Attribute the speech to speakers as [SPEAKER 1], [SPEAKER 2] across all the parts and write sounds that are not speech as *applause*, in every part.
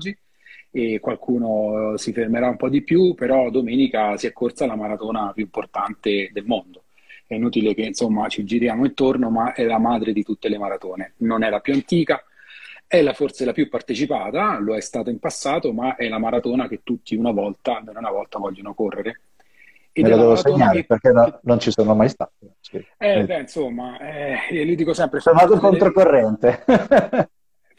[SPEAKER 1] oggi e qualcuno si fermerà un po' di più, però domenica si è corsa la maratona più importante del mondo. È inutile che insomma ci giriamo intorno, ma è la madre di tutte le maratone. Non è la più antica, è la, forse la più partecipata, lo è stata in passato, ma è la maratona che tutti una volta, almeno una volta, vogliono correre.
[SPEAKER 2] Ed Me la devo segnare che... perché no, non ci sono mai stato.
[SPEAKER 1] Sì. Eh, eh. Beh, insomma, eh, io dico sempre...
[SPEAKER 2] Sono andato controcorrente.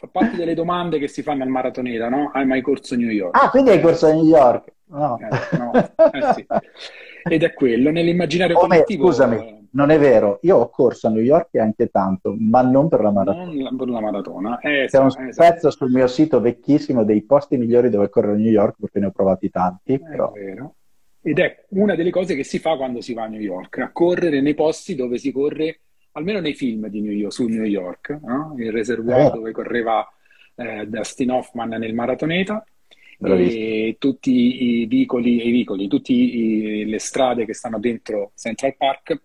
[SPEAKER 1] Fa parte delle domande che si fanno al maratoneta, no? Hai mai corso a New York?
[SPEAKER 2] Ah, quindi hai corso a New York?
[SPEAKER 1] No. Eh, no. Eh, sì. Ed è quello, nell'immaginario Come, collettivo...
[SPEAKER 2] Scusami, non è vero, io ho corso a New York anche tanto, ma non per la maratona.
[SPEAKER 1] Non per la maratona.
[SPEAKER 2] Eh, C'è un esatto. pezzo sul mio sito vecchissimo dei posti migliori dove correre a New York, perché ne ho provati tanti. È però...
[SPEAKER 1] vero. Ed è una delle cose che si fa quando si va a New York, a correre nei posti dove si corre, almeno nei film di New York, su New York, no? il reservoir eh. dove correva eh, Dustin Hoffman nel maratoneta e tutti i vicoli, i vicoli tutte le strade che stanno dentro Central Park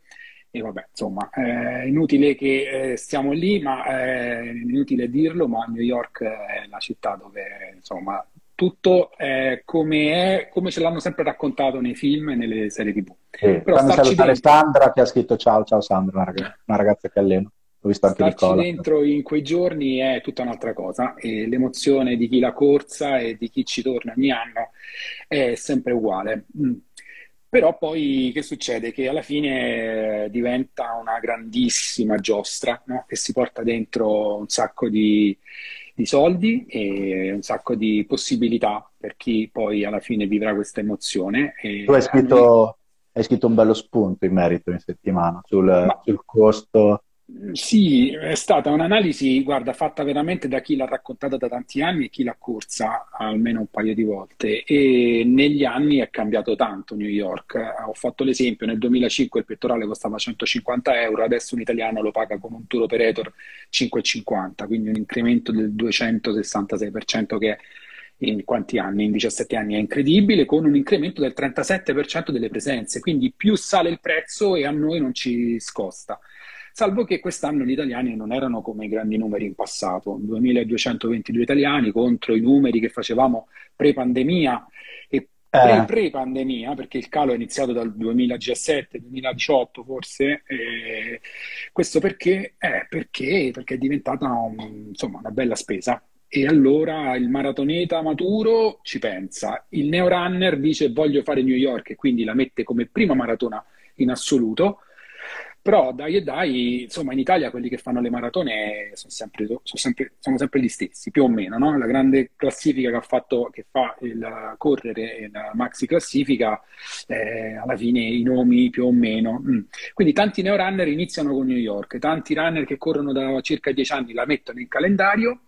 [SPEAKER 1] e vabbè, insomma, è inutile che eh, stiamo lì, ma è inutile dirlo, ma New York è la città dove, insomma, tutto è come è, come ce l'hanno sempre raccontato nei film e nelle serie tv.
[SPEAKER 2] Sì, Però fammi salutare dentro... Sandra che ha scritto ciao, ciao Sandra, una ragazza, una ragazza che alleno. Ho visto anche
[SPEAKER 1] Starci dentro in quei giorni è tutta un'altra cosa e l'emozione di chi la corsa e di chi ci torna ogni anno è sempre uguale. Mm. Però poi che succede? Che alla fine diventa una grandissima giostra no? che si porta dentro un sacco di, di, soldi e un sacco di possibilità per chi poi alla fine vivrà questa emozione.
[SPEAKER 2] tu hai scritto, hai scritto, un bello spunto in merito in settimana sul, sul costo
[SPEAKER 1] sì, è stata un'analisi, guarda, fatta veramente da chi l'ha raccontata da tanti anni e chi l'ha corsa almeno un paio di volte. E negli anni è cambiato tanto New York. Ho fatto l'esempio, nel 2005 il pettorale costava 150 euro, adesso un italiano lo paga con un tour operator 5,50, quindi un incremento del 266% che in quanti anni? In 17 anni è incredibile, con un incremento del 37% delle presenze. Quindi più sale il prezzo e a noi non ci scosta salvo che quest'anno gli italiani non erano come i grandi numeri in passato, 2222 italiani contro i numeri che facevamo pre-pandemia e eh. pre-pandemia, perché il calo è iniziato dal 2017-2018 forse, eh, questo perché? Eh, perché? Perché è diventata insomma, una bella spesa. E allora il maratoneta maturo ci pensa, il neorunner dice voglio fare New York e quindi la mette come prima maratona in assoluto, però dai e dai, insomma, in Italia quelli che fanno le maratone sono sempre, sono sempre, sono sempre gli stessi, più o meno, no? La grande classifica che ha fatto, che fa il correre la maxi classifica, eh, alla fine i nomi più o meno. Mm. Quindi tanti neorunner iniziano con New York, tanti runner che corrono da circa dieci anni la mettono in calendario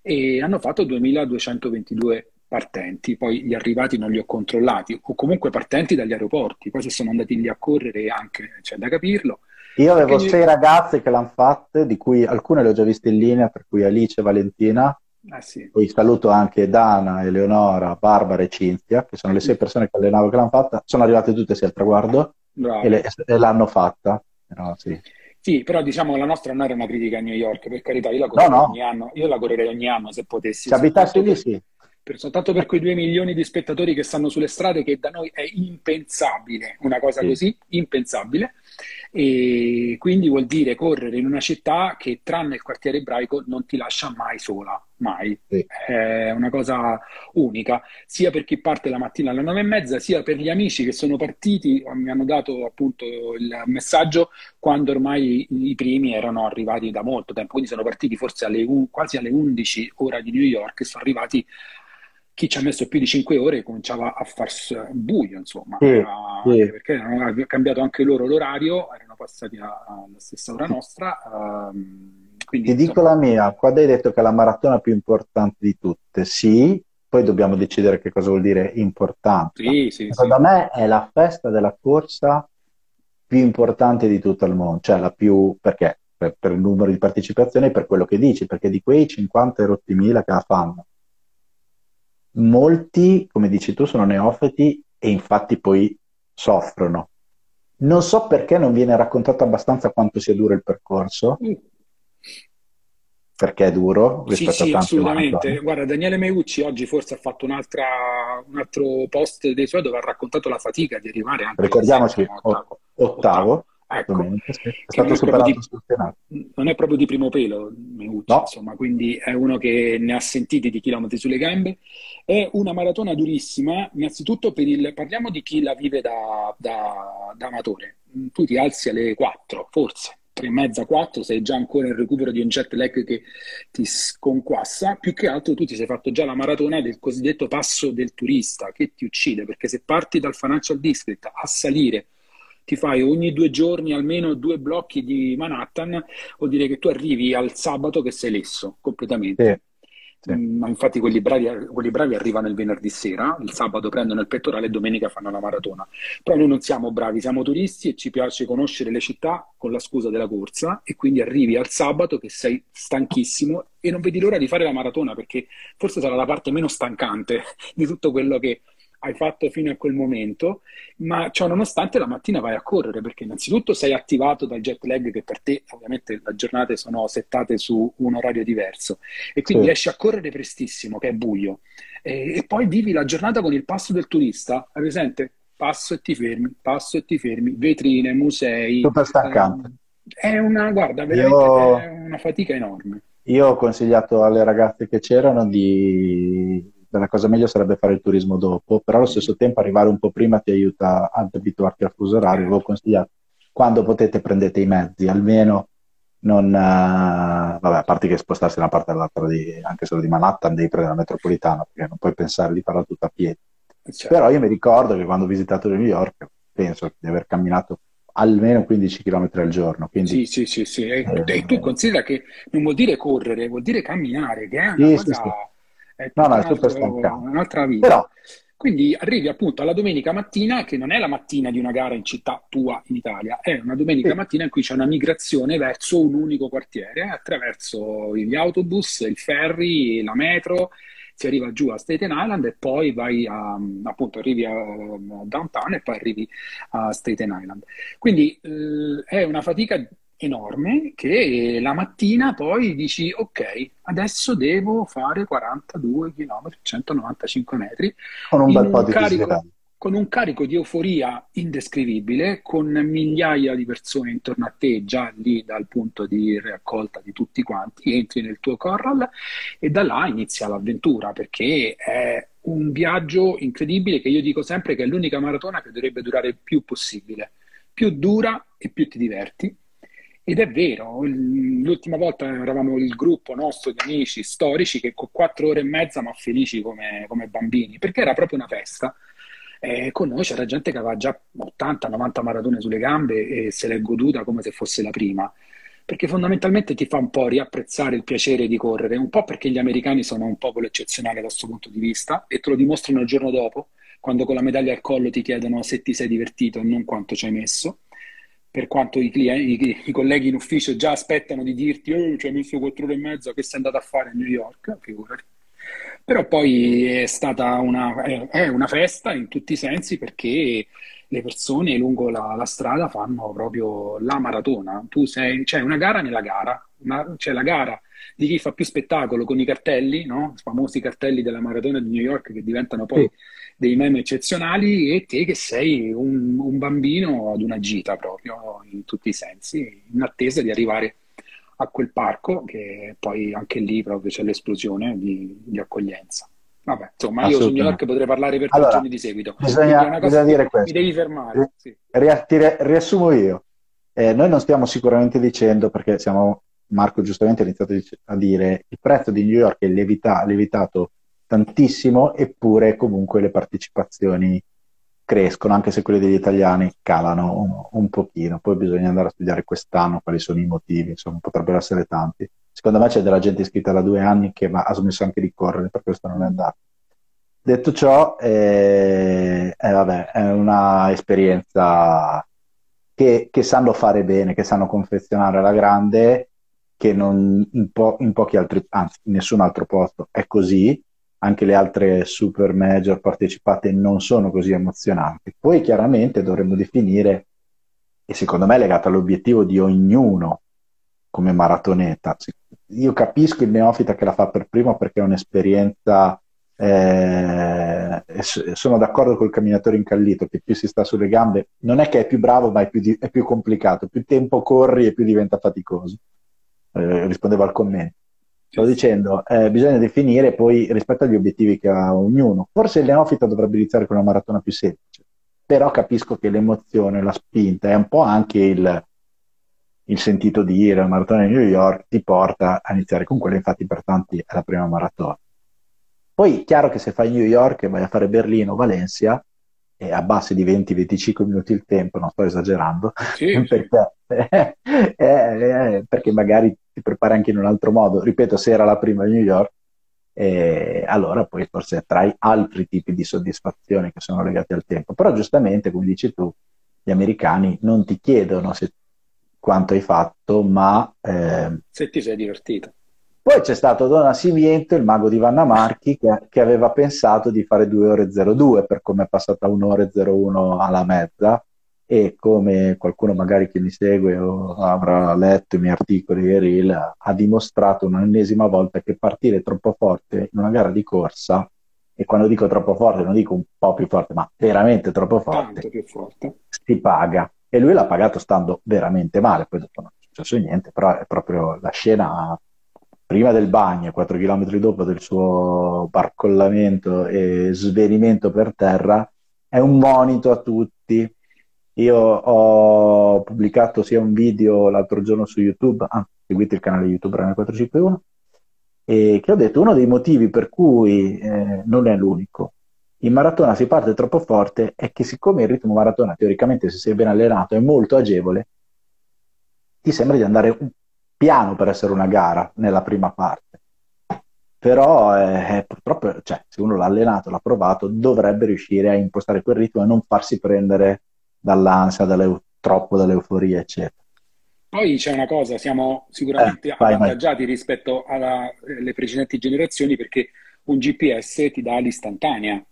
[SPEAKER 1] e hanno fatto 2222 partenti, poi gli arrivati non li ho controllati, o comunque partenti dagli aeroporti, poi se sono andati lì a correre anche, c'è da capirlo,
[SPEAKER 2] io avevo sei ragazze che l'hanno fatte, di cui alcune le ho già viste in linea, per cui Alice e Valentina.
[SPEAKER 1] Ah, sì.
[SPEAKER 2] Poi saluto anche Dana, Eleonora, Barbara e Cinzia, che sono le sei persone che allenavo che l'hanno fatta. Sono arrivate tutte sì al traguardo e, le, e, l'hanno fatta. Però, sì.
[SPEAKER 1] Sì, però diciamo la nostra non era una critica a New York, per carità, io la correrei no, no. ogni anno, io la correrei ogni anno se potessi.
[SPEAKER 2] Se abitassi lì, sì
[SPEAKER 1] per, soltanto per quei due milioni di spettatori che stanno sulle strade, che da noi è impensabile, una cosa sì. così, impensabile. E quindi vuol dire correre in una città che, tranne il quartiere ebraico, non ti lascia mai sola, mai. Sì. È una cosa unica, sia per chi parte la mattina alle nove e mezza, sia per gli amici che sono partiti, mi hanno dato appunto il messaggio quando ormai i primi erano arrivati da molto tempo, quindi sono partiti forse alle, quasi alle 11 ora di New York e sono arrivati chi ci ha messo più di 5 ore cominciava a farsi buio, insomma, sì, era, sì. perché hanno cambiato anche loro l'orario, erano passati alla stessa ora nostra. Um, quindi,
[SPEAKER 2] Ti insomma... dico la mia, quando hai detto che è la maratona più importante di tutte, sì, poi dobbiamo decidere che cosa vuol dire importante.
[SPEAKER 1] Sì, sì,
[SPEAKER 2] Secondo me è la festa della corsa più importante di tutto il mondo, cioè la più, perché? Per, per il numero di partecipazioni e per quello che dici, perché di quei 50 rotti mila che la fanno, molti, come dici tu, sono neofiti e infatti poi soffrono. Non so perché non viene raccontato abbastanza quanto sia duro il percorso. perché è duro
[SPEAKER 1] rispetto sì, sì, a assolutamente. Guarda, Daniele Meucci oggi forse ha fatto un altro post dei suoi dove ha raccontato la fatica di arrivare anche
[SPEAKER 2] Ricordiamoci, ottavo. ottavo.
[SPEAKER 1] Ecco, è stato superato di, non è proprio di primo pelo Meucci, no. insomma, quindi è uno che ne ha sentiti di chilometri sulle gambe. È una maratona durissima, innanzitutto per il, parliamo di chi la vive da, da, da amatore. Tu ti alzi alle 4, forse, tre e mezza, quattro, sei già ancora in recupero di un jet lag che ti sconquassa, più che altro tu ti sei fatto già la maratona del cosiddetto passo del turista che ti uccide, perché se parti dal Financial District a salire ti fai ogni due giorni almeno due blocchi di Manhattan, vuol dire che tu arrivi al sabato che sei lesso completamente. Sì. Mm, ma infatti quelli bravi, quelli bravi, arrivano il venerdì sera, il sabato prendono il pettorale e domenica fanno la maratona. Però noi non siamo bravi, siamo turisti e ci piace conoscere le città con la scusa della corsa e quindi arrivi al sabato che sei stanchissimo e non vedi l'ora di fare la maratona perché forse sarà la parte meno stancante di tutto quello che hai fatto fino a quel momento, ma ciò nonostante la mattina vai a correre perché innanzitutto sei attivato dal jet lag che per te ovviamente le giornate sono settate su un orario diverso e quindi sì. esci a correre prestissimo che è buio e, e, poi vivi la giornata con il passo del turista, hai presente? Passo e ti fermi, passo e ti fermi, vetrine, musei.
[SPEAKER 2] Super stancante.
[SPEAKER 1] Eh, è una, guarda, veramente Io... è una fatica enorme.
[SPEAKER 2] Io ho consigliato alle ragazze che c'erano di la cosa meglio sarebbe fare il turismo dopo, però allo stesso tempo arrivare un po' prima ti aiuta ad abituarti al fuso orario. Avevo consigliato quando potete prendete i mezzi, almeno non, uh, vabbè, a parte che spostarsi da una parte all'altra, di, anche solo di Manhattan, devi prendere la metropolitana perché non puoi pensare di farla tutta a piedi. Certo. Però io mi ricordo che quando ho visitato New York, penso di aver camminato almeno 15 km al giorno. Quindi,
[SPEAKER 1] sì, sì, sì, sì. E, eh, tu considera che non vuol dire correre, vuol dire camminare, che è una sì, cosa... Sì, sì
[SPEAKER 2] è no, no, è super.
[SPEAKER 1] Un'altra vita. Però... Quindi arrivi appunto alla domenica mattina, che non è la mattina di una gara in città tua in Italia, è una domenica sì. mattina in cui c'è una migrazione verso un unico quartiere attraverso gli autobus, il ferry, la metro, si arriva giù a Staten Island e poi vai a, appunto arrivi a, a downtown e poi arrivi a Staten Island. Quindi eh, è una fatica enorme che la mattina poi dici ok, adesso devo fare 42 km, 195 metri
[SPEAKER 2] con un bel po' di
[SPEAKER 1] carico, con un carico di euforia indescrivibile, con migliaia di persone intorno a te già lì dal punto di raccolta di tutti quanti, entri nel tuo corral e da là inizia l'avventura perché è un viaggio incredibile che io dico sempre che è l'unica maratona che dovrebbe durare il più possibile. Più dura e più ti diverti ed è vero, l'ultima volta eravamo il gruppo nostro di amici storici che con quattro ore e mezza, ma felici come, come bambini, perché era proprio una festa. E con noi c'era gente che aveva già 80-90 maratone sulle gambe e se l'è goduta come se fosse la prima. Perché fondamentalmente ti fa un po' riapprezzare il piacere di correre, un po' perché gli americani sono un popolo eccezionale da questo punto di vista e te lo dimostrano il giorno dopo, quando con la medaglia al collo ti chiedono se ti sei divertito e non quanto ci hai messo per quanto i, clienti, i, i, colleghi in ufficio già aspettano di dirti oh, ci hai messo quattro ore e mezza, che sei andato a fare a New York, figurati. Però poi è stata una, è, una festa in tutti i sensi perché le persone lungo la, la, strada fanno proprio la maratona. Tu sei, c'è una gara nella gara, una, c'è la gara di chi fa più spettacolo con i cartelli, no? i famosi cartelli della maratona di New York che diventano poi sì dei meme eccezionali e te che sei un, un, bambino ad una gita proprio in tutti i sensi, in attesa di arrivare a quel parco che poi anche lì proprio c'è l'esplosione di, di accoglienza. Vabbè, insomma, io su New York potrei parlare per allora, giorni di seguito.
[SPEAKER 2] Bisogna, bisogna dire questo.
[SPEAKER 1] Mi devi fermare. Sì.
[SPEAKER 2] riassumo io. Eh, noi non stiamo sicuramente dicendo, perché siamo, Marco giustamente ha iniziato a dire, il prezzo di New York è lievita, lievitato tantissimo, eppure comunque le partecipazioni crescono, anche se quelle degli italiani calano un, un, pochino. Poi bisogna andare a studiare quest'anno quali sono i motivi, insomma, potrebbero essere tanti. Secondo me c'è della gente iscritta da due anni che ha smesso anche di correre, per questo non è andato. Detto ciò, eh, eh, vabbè, è una esperienza che, che, sanno fare bene, che sanno confezionare alla grande, che non, in, po- in pochi altri, anzi in nessun altro posto è così, anche le altre super major partecipate non sono così emozionanti. Poi chiaramente dovremmo definire, e secondo me è legato all'obiettivo di ognuno, come maratoneta. Io capisco il neofita che la fa per primo perché è un'esperienza eh, sono d'accordo col camminatore incallito che più si sta sulle gambe, non è che è più bravo, ma è più, di, è più complicato. Più tempo corri e più diventa faticoso. Eh, rispondevo al commento. Stavo dicendo, eh, bisogna definire poi rispetto agli obiettivi che ha ognuno. Forse il neofita dovrebbe iniziare con una maratona più semplice, però capisco che l'emozione, la spinta è un po' anche il, il sentito dire, la maratona di New York ti porta a iniziare con quella, infatti per tanti è la prima maratona. Poi chiaro che se fai New York e vai a fare Berlino o Valencia e abbassi di 20-25 minuti il tempo, non sto esagerando, sì. *laughs* perché, *laughs* eh, eh, perché, magari ti prepari anche in un altro modo. Ripeto, se era la prima New York, eh, allora poi forse trai altri tipi di soddisfazione che sono legati al tempo. Però giustamente, come dici tu, gli americani non ti chiedono se, quanto hai fatto, ma...
[SPEAKER 1] Eh, se ti sei divertito.
[SPEAKER 2] Poi c'è stato Don Nascimento, il mago di Vanna Marchi, che, che, aveva pensato di fare 2 ore 02 per come è passata 1 ora 01 alla mezza e come qualcuno magari che mi segue o avrà letto i miei articoli e reel ha dimostrato un'ennesima volta che partire troppo forte in una gara di corsa e quando dico troppo forte non dico un po' più forte ma veramente troppo forte,
[SPEAKER 1] forte.
[SPEAKER 2] si paga e lui l'ha pagato stando veramente male poi dopo non è successo niente però è proprio la scena prima del bagno, 4 km dopo del suo barcollamento e svenimento per terra, è un monito a tutti. Io ho pubblicato sia un video l'altro giorno su YouTube, ah, seguite il canale YouTube Rana 451, e che ho detto uno dei motivi per cui eh, non è l'unico. In maratona si parte troppo forte è che siccome il ritmo maratona teoricamente se sei ben allenato è molto agevole, ti sembra di andare piano per essere una gara nella prima parte. Però eh, purtroppo, cioè, se uno l'ha allenato, l'ha provato, dovrebbe riuscire a impostare quel ritmo e non farsi prendere dall'ansia, dalle, troppo dall'euforia, eccetera.
[SPEAKER 1] Poi c'è una cosa, siamo sicuramente eh, vai, avvantaggiati vai. rispetto alle precedenti generazioni perché un GPS ti dà l'istantanea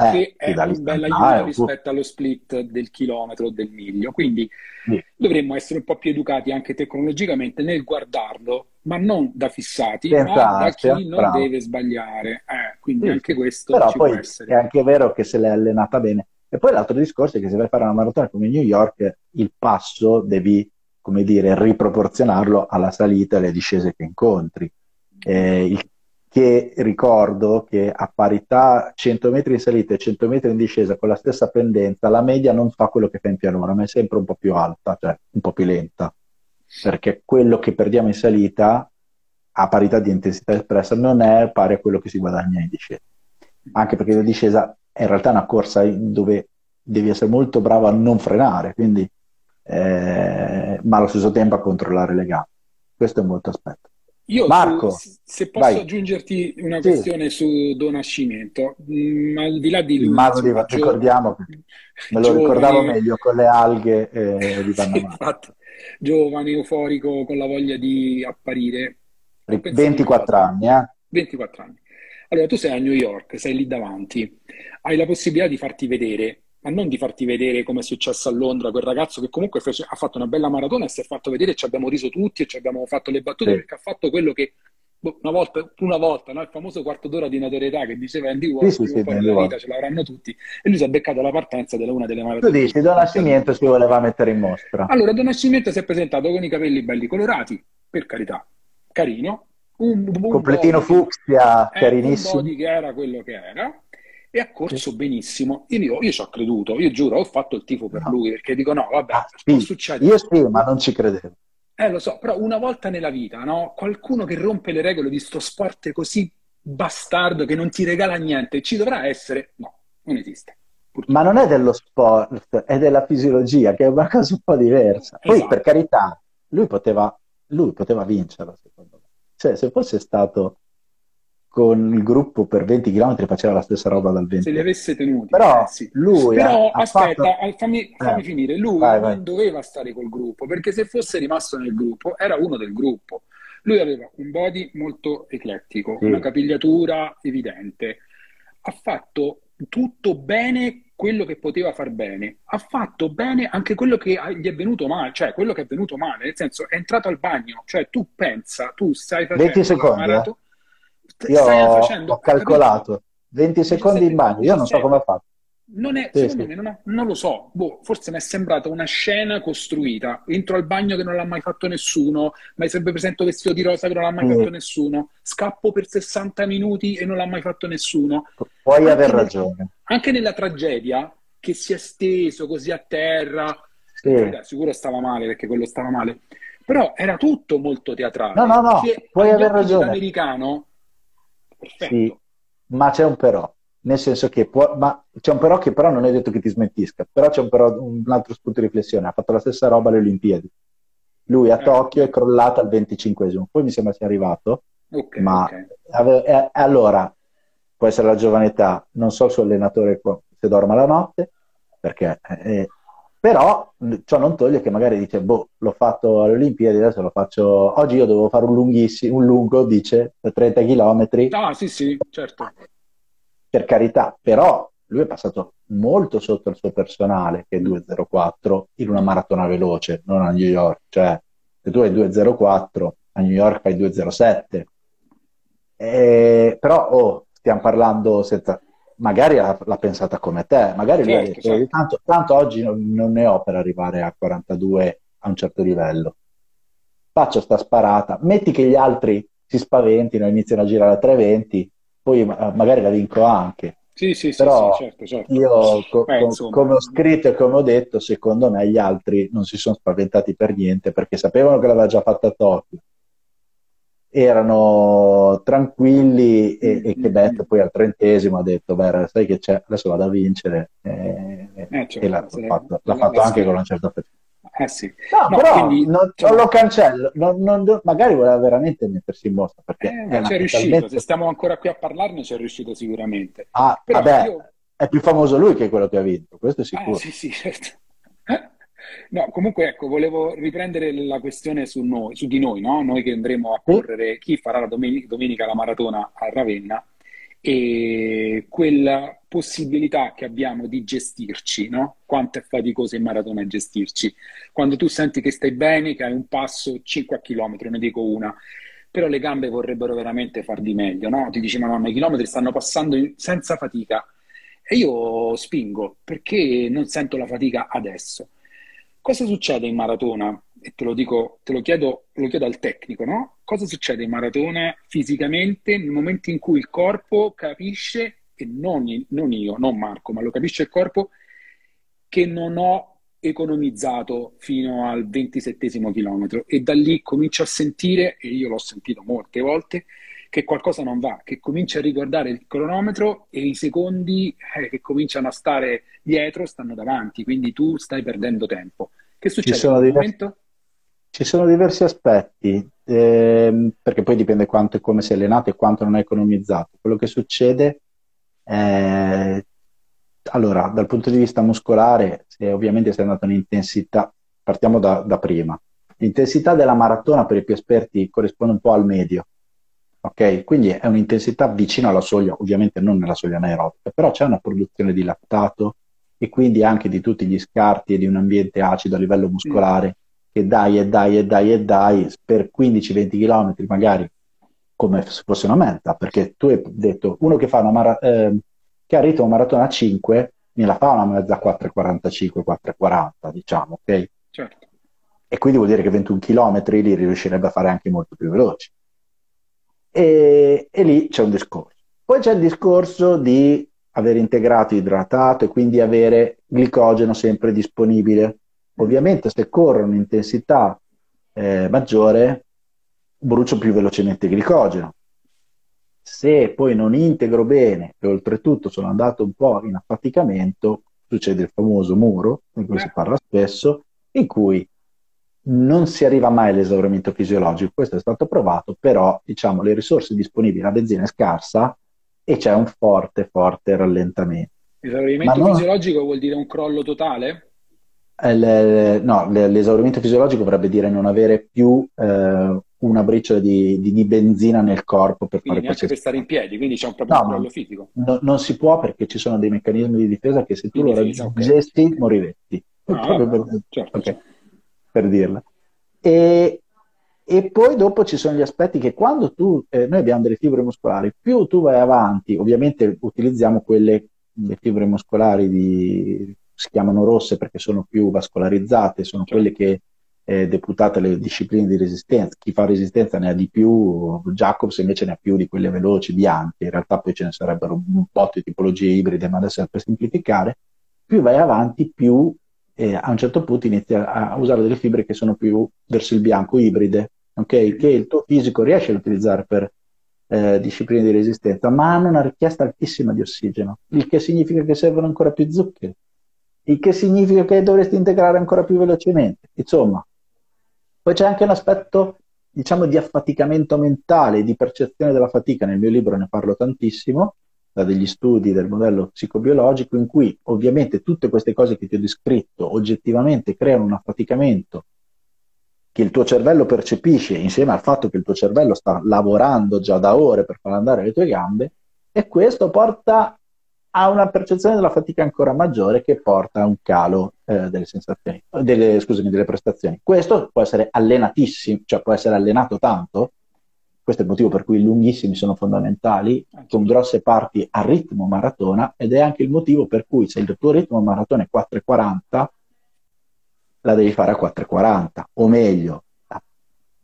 [SPEAKER 1] eh, che è un bel aiuto ah, rispetto allo split del chilometro o del miglio. Quindi sì. dovremmo essere un po' più educati anche tecnologicamente nel guardarlo, ma non da fissati, Senza ma da chi non bravo. deve sbagliare. Eh, quindi sì, anche questo
[SPEAKER 2] Però poi
[SPEAKER 1] essere.
[SPEAKER 2] È anche vero che se l'è allenata bene. E poi l'altro discorso è che se vai a fare una maratona come New York, il passo devi, come dire, riproporzionarlo alla salita e alle discese che incontri. Eh, il che ricordo che a parità 100 metri in salita e 100 metri in discesa con la stessa pendenza, la media non fa quello che fa in pianura, ma è sempre un po' più alta, cioè un po' più lenta, perché quello che perdiamo in salita a parità di intensità espressa non è pari a quello che si guadagna in discesa. Anche perché la discesa è in realtà una corsa dove devi essere molto bravo a non frenare, quindi, eh, ma allo stesso tempo a controllare le gambe. Questo è molto aspetto.
[SPEAKER 1] Io, Marco, su, se posso vai. aggiungerti una questione sì. su Don Nascimento, mm, al di là di
[SPEAKER 2] lui, insomma, di, ricordiamo, me lo giovane, ricordavo meglio con le alghe eh, di *laughs* Panama.
[SPEAKER 1] sì, esatto. Giovane, euforico, con la voglia di apparire.
[SPEAKER 2] 24 anni, eh?
[SPEAKER 1] 24 anni. Allora, tu sei a New York, sei lì davanti, hai la possibilità di farti vedere ma non di farti vedere come è successo a Londra, quel ragazzo che comunque fece, ha fatto una bella maratona e si è fatto vedere ci abbiamo riso tutti e ci abbiamo fatto le battute sì. perché ha fatto quello che boh, una volta, una volta no? il famoso quarto d'ora di notorietà che diceva Andy Warhol, sì, sì, nella vita ce l'avranno tutti e lui si è beccato la partenza della una delle maratone.
[SPEAKER 2] Tu dici, Don Nascimento si voleva mettere in mostra.
[SPEAKER 1] Allora, Don Nascimento si è presentato con i capelli belli colorati, per carità, carino,
[SPEAKER 2] un, un completino fucsia, eh, carinissimo.
[SPEAKER 1] Un body che era quello che era e ha corso benissimo. Io, io ci ho creduto, io giuro, ho fatto il tifo per no. lui perché dico no, vabbè, ah,
[SPEAKER 2] sì. succede. Io sì, ma non ci credevo.
[SPEAKER 1] Eh, lo so, però una volta nella vita, no? Qualcuno che rompe le regole di sto sport così bastardo che non ti regala niente, ci dovrà essere? No, non esiste.
[SPEAKER 2] Purtroppo. Ma non è dello sport, è della fisiologia, che è una cosa un po' diversa. Poi, esatto. per carità, lui poteva, lui poteva vincerlo, secondo me. Cioè, se fosse stato con il gruppo per 20 km faceva la stessa roba dal 20.
[SPEAKER 1] Se li avesse tenuti.
[SPEAKER 2] Però eh, sì. lui
[SPEAKER 1] Però ha, aspetta, ha fatto... fammi, fammi eh. finire. Lui vai, non vai. doveva stare col gruppo, perché se fosse rimasto nel gruppo era uno del gruppo. Lui aveva un body molto eclettico, sì. una capigliatura evidente. Ha fatto tutto bene quello che poteva far bene, ha fatto bene anche quello che gli è venuto male, cioè quello che è venuto male, nel senso è entrato al bagno, cioè tu pensa, tu stai facendo
[SPEAKER 2] 20 secondi, Io facendo, ho calcolato 20 secondi in bagno, io non so come ha fatto.
[SPEAKER 1] Non è, sì, sì. me, non, ha, non, lo so, boh, forse mi è sembrata una scena costruita. Entro al bagno che non l'ha mai fatto nessuno, ma sempre presento vestito di rosa che non l'ha mai mm. fatto nessuno. Scappo per 60 minuti e non l'ha mai fatto nessuno.
[SPEAKER 2] Puoi anche aver ragione. Nel,
[SPEAKER 1] anche nella tragedia, che si è steso così a terra, sì. sicuro stava male perché quello stava male, però era tutto molto teatrale.
[SPEAKER 2] No, no, no, puoi aver ragione.
[SPEAKER 1] Americano, perfetto.
[SPEAKER 2] Sì, ma c'è un però nel senso che può, ma c'è un però che però non è detto che ti smentisca, però c'è un, però, un altro spunto di riflessione, ha fatto la stessa roba alle Olimpiadi. Lui a eh. Tokyo è crollato al 25esimo, poi mi sembra sia arrivato, okay, ma okay. Ave, eh, allora può essere la giovane età, non so il suo allenatore se dorma la notte, perché, eh, però ciò non toglie che magari dice, boh, l'ho fatto alle Olimpiadi, adesso lo faccio, oggi io devo fare un lunghissimo, un lungo, dice, 30 km.
[SPEAKER 1] Ah, sì, sì, certo
[SPEAKER 2] per carità, però lui è passato molto sotto il suo personale, che è 2.04, in una maratona veloce, non a New York. Cioè, se tu hai 2.04, a New York fai 2.07. Eh, però, oh, stiamo parlando senza... Magari l'ha, pensata come te, magari lui detto, certo. tanto, tanto, oggi non, non ne ho per arrivare a 42 a un certo livello. Faccio sta sparata, metti che gli altri si spaventino iniziano a girare a 3.20, poi magari la vinco anche.
[SPEAKER 1] Sì, sì,
[SPEAKER 2] Però
[SPEAKER 1] sì, certo, certo.
[SPEAKER 2] io, co- Beh, come ho scritto e come ho detto, secondo me gli altri non si sono spaventati per niente perché sapevano che l'aveva già fatta a Tokyo. Erano tranquilli e, e Quebec poi al trentesimo ha detto, beh, sai che c'è, adesso vado a vincere. E, eh, certo, e l'ha, fatto, l'ha fatto anche con una certa frequenza.
[SPEAKER 1] Eh sì.
[SPEAKER 2] No, no però quindi, non, cioè... non, lo cancello, non, non, magari voleva veramente mettersi in mostra. Perché
[SPEAKER 1] eh, c'è riuscito, talmente... se stiamo ancora qui a parlarne c'è riuscito sicuramente.
[SPEAKER 2] Ah, però vabbè, io... è più famoso lui che quello che ha vinto, questo è sicuro.
[SPEAKER 1] Ah, sì, sì, certo. No, comunque ecco, volevo riprendere la questione su, noi, su di noi, no? Noi che andremo a correre, chi farà la domenica, domenica la maratona a Ravenna e quella possibilità che abbiamo di gestirci, no? Quanto è faticoso in maratona gestirci. Quando tu senti che stai bene, che hai un passo 5 km, ne dico una, però le gambe vorrebbero veramente far di meglio, no? Ti dici, ma no, i chilometri stanno passando senza fatica. E io spingo perché non sento la fatica adesso. Cosa succede in maratona? E te lo dico, te lo chiedo, lo chiedo al tecnico, no? Cosa succede in maratona fisicamente nel momento in cui il corpo capisce, e non, non io, non Marco, ma lo capisce il corpo, che non ho economizzato fino al ventisettesimo chilometro e da lì comincio a sentire, e io l'ho sentito molte volte, che qualcosa non va, che comincia a riguardare il cronometro e i secondi eh, che cominciano a stare dietro stanno davanti, quindi tu stai perdendo tempo. Che succede
[SPEAKER 2] in quel momento? Ci sono diversi aspetti, ehm, perché poi dipende quanto e come sei allenato e quanto non hai economizzato. Quello che succede è, allora, dal punto di vista muscolare, se ovviamente sei andato in intensità, partiamo da, da prima. L'intensità della maratona per i più esperti corrisponde un po' al medio, ok? Quindi è un'intensità vicina alla soglia, ovviamente non nella soglia anaerobica, però c'è una produzione di lattato e quindi anche di tutti gli scarti e di un ambiente acido a livello muscolare che dai e dai e dai e dai per 15-20 km magari come se fosse una meta, perché tu hai detto uno che, fa una mara- eh, che ha ritmo maratona a 5 me la fa una mezza 4,45, 4,40 diciamo, ok?
[SPEAKER 1] Certo.
[SPEAKER 2] E quindi vuol dire che 21 km li riuscirebbe a fare anche molto più veloci. E, e lì c'è un discorso. Poi c'è il discorso di aver integrato idratato e quindi avere glicogeno sempre disponibile Ovviamente se corro un'intensità eh, maggiore, brucio più velocemente il glicogeno. Se poi non integro bene e oltretutto sono andato un po' in affaticamento, succede il famoso muro, di cui si eh. parla spesso, in cui non si arriva mai all'esaurimento fisiologico, questo è stato provato, però diciamo le risorse disponibili, la benzina è scarsa e c'è un forte, forte rallentamento.
[SPEAKER 1] Esaurimento non... fisiologico vuol dire un crollo totale?
[SPEAKER 2] Eh, no, l'esaurimento fisiologico vorrebbe dire non avere più eh, una briciola di, di, di benzina nel corpo per
[SPEAKER 1] quindi
[SPEAKER 2] fare
[SPEAKER 1] neanche per stare in piedi, quindi c'è un proprio no, controllo fisico.
[SPEAKER 2] No, non si può perché ci sono dei meccanismi di difesa che se tu lo raggiungesti okay. moriresti. Ah, per, certo, okay, certo. Per dirla. E, e, poi dopo ci sono gli aspetti che quando tu, eh, noi abbiamo delle fibre muscolari, più tu vai avanti, ovviamente utilizziamo quelle, le fibre muscolari di, si chiamano rosse perché sono più vascolarizzate, sono certo. quelle che eh, deputate alle discipline di resistenza. Chi fa resistenza ne ha di più, Jacobs invece ne ha più di quelle veloci, bianche. In realtà poi ce ne sarebbero un po' di tipologie ibride, ma adesso è per semplificare. Più vai avanti, più eh, a un certo punto inizi a, usare delle fibre che sono più verso il bianco, ibride, okay? che il tuo fisico riesce ad utilizzare per eh, discipline di resistenza, ma hanno una richiesta altissima di ossigeno, il che significa che servono ancora più zuccheri, il che significa che dovresti integrare ancora più velocemente. Insomma, poi c'è anche un aspetto, diciamo, di affaticamento mentale, di percezione della fatica. Nel mio libro ne parlo tantissimo, da degli studi del modello psicobiologico, in cui ovviamente tutte queste cose che ti ho descritto oggettivamente creano un affaticamento che il tuo cervello percepisce insieme al fatto che il tuo cervello sta lavorando già da ore per far andare le tue gambe, e questo porta ha una percezione della fatica ancora maggiore che porta a un calo eh, delle sensazioni, delle, scusami, delle prestazioni. Questo può essere allenatissimo, cioè può essere allenato tanto, questo è il motivo per cui i lunghissimi sono fondamentali, con grosse parti a ritmo maratona, ed è anche il motivo per cui se il tuo ritmo maratona è 4,40, la devi fare a 4,40, o meglio,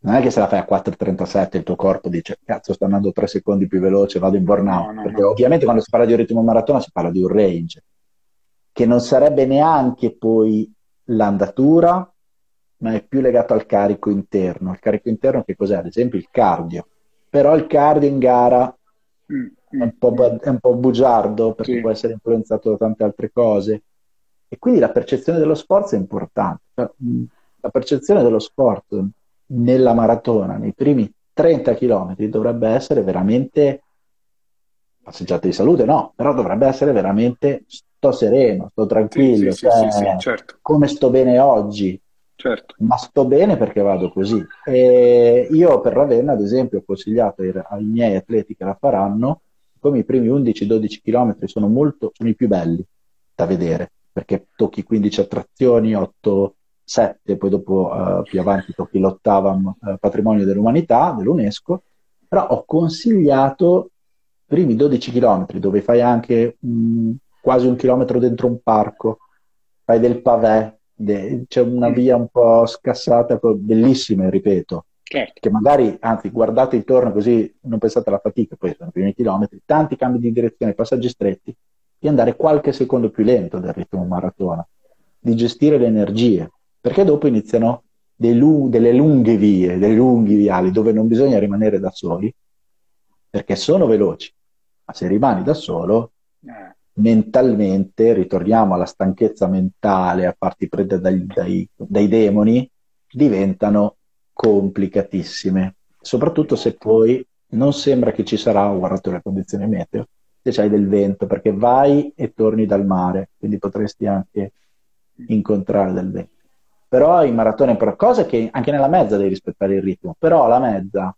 [SPEAKER 2] non è che se la fai a 4,37 il tuo corpo dice cazzo sto andando 3 secondi più veloce, vado in burnout, no, no, perché no. ovviamente quando si parla di un ritmo maratona si parla di un range, che non sarebbe neanche poi l'andatura, ma è più legato al carico interno. Il carico interno che cos'è? Ad esempio il cardio, però il cardio in gara mm, è, un po', mm. è un po' bugiardo perché sì. può essere influenzato da tante altre cose e quindi la percezione dello sforzo è importante. Cioè, la percezione dello sport nella maratona, nei primi 30 km, dovrebbe essere veramente passeggiata di salute, no, però dovrebbe essere veramente sto sereno, sto tranquillo, sì, sì, cioè, certo. come sto bene oggi, certo. ma sto bene perché vado così. E io per Ravenna, ad esempio, ho consigliato ai, miei atleti che la faranno, come i primi 11-12 km sono, molto, sono i più belli da vedere, perché tocchi 15 attrazioni, 8 7, poi dopo uh, più avanti tocchi l'ottava uh, patrimonio dell'umanità dell'UNESCO, però ho consigliato i primi 12 km dove fai anche um, quasi un chilometro dentro un parco, fai del pavé, de- c'è una via un po' scassata, bellissima, ripeto, certo. che magari, anzi, guardate intorno così non pensate alla fatica, poi sono i primi chilometri, tanti cambi di direzione, passaggi stretti, di andare qualche secondo più lento del ritmo maratona, di gestire le energie, perché dopo iniziano lu- delle lunghe vie, dei lunghi viali dove non bisogna rimanere da soli, perché sono veloci, ma se rimani da solo, eh. Mentalmente ritorniamo alla stanchezza mentale, a farti prendere dai, dai, dai demoni, diventano complicatissime, soprattutto se poi non sembra che ci sarà, ho guardato le condizioni meteo, se c'hai del vento, perché vai e torni dal mare, quindi potresti anche incontrare del vento. Però in maratona per cosa che anche nella mezza devi rispettare il ritmo, però la mezza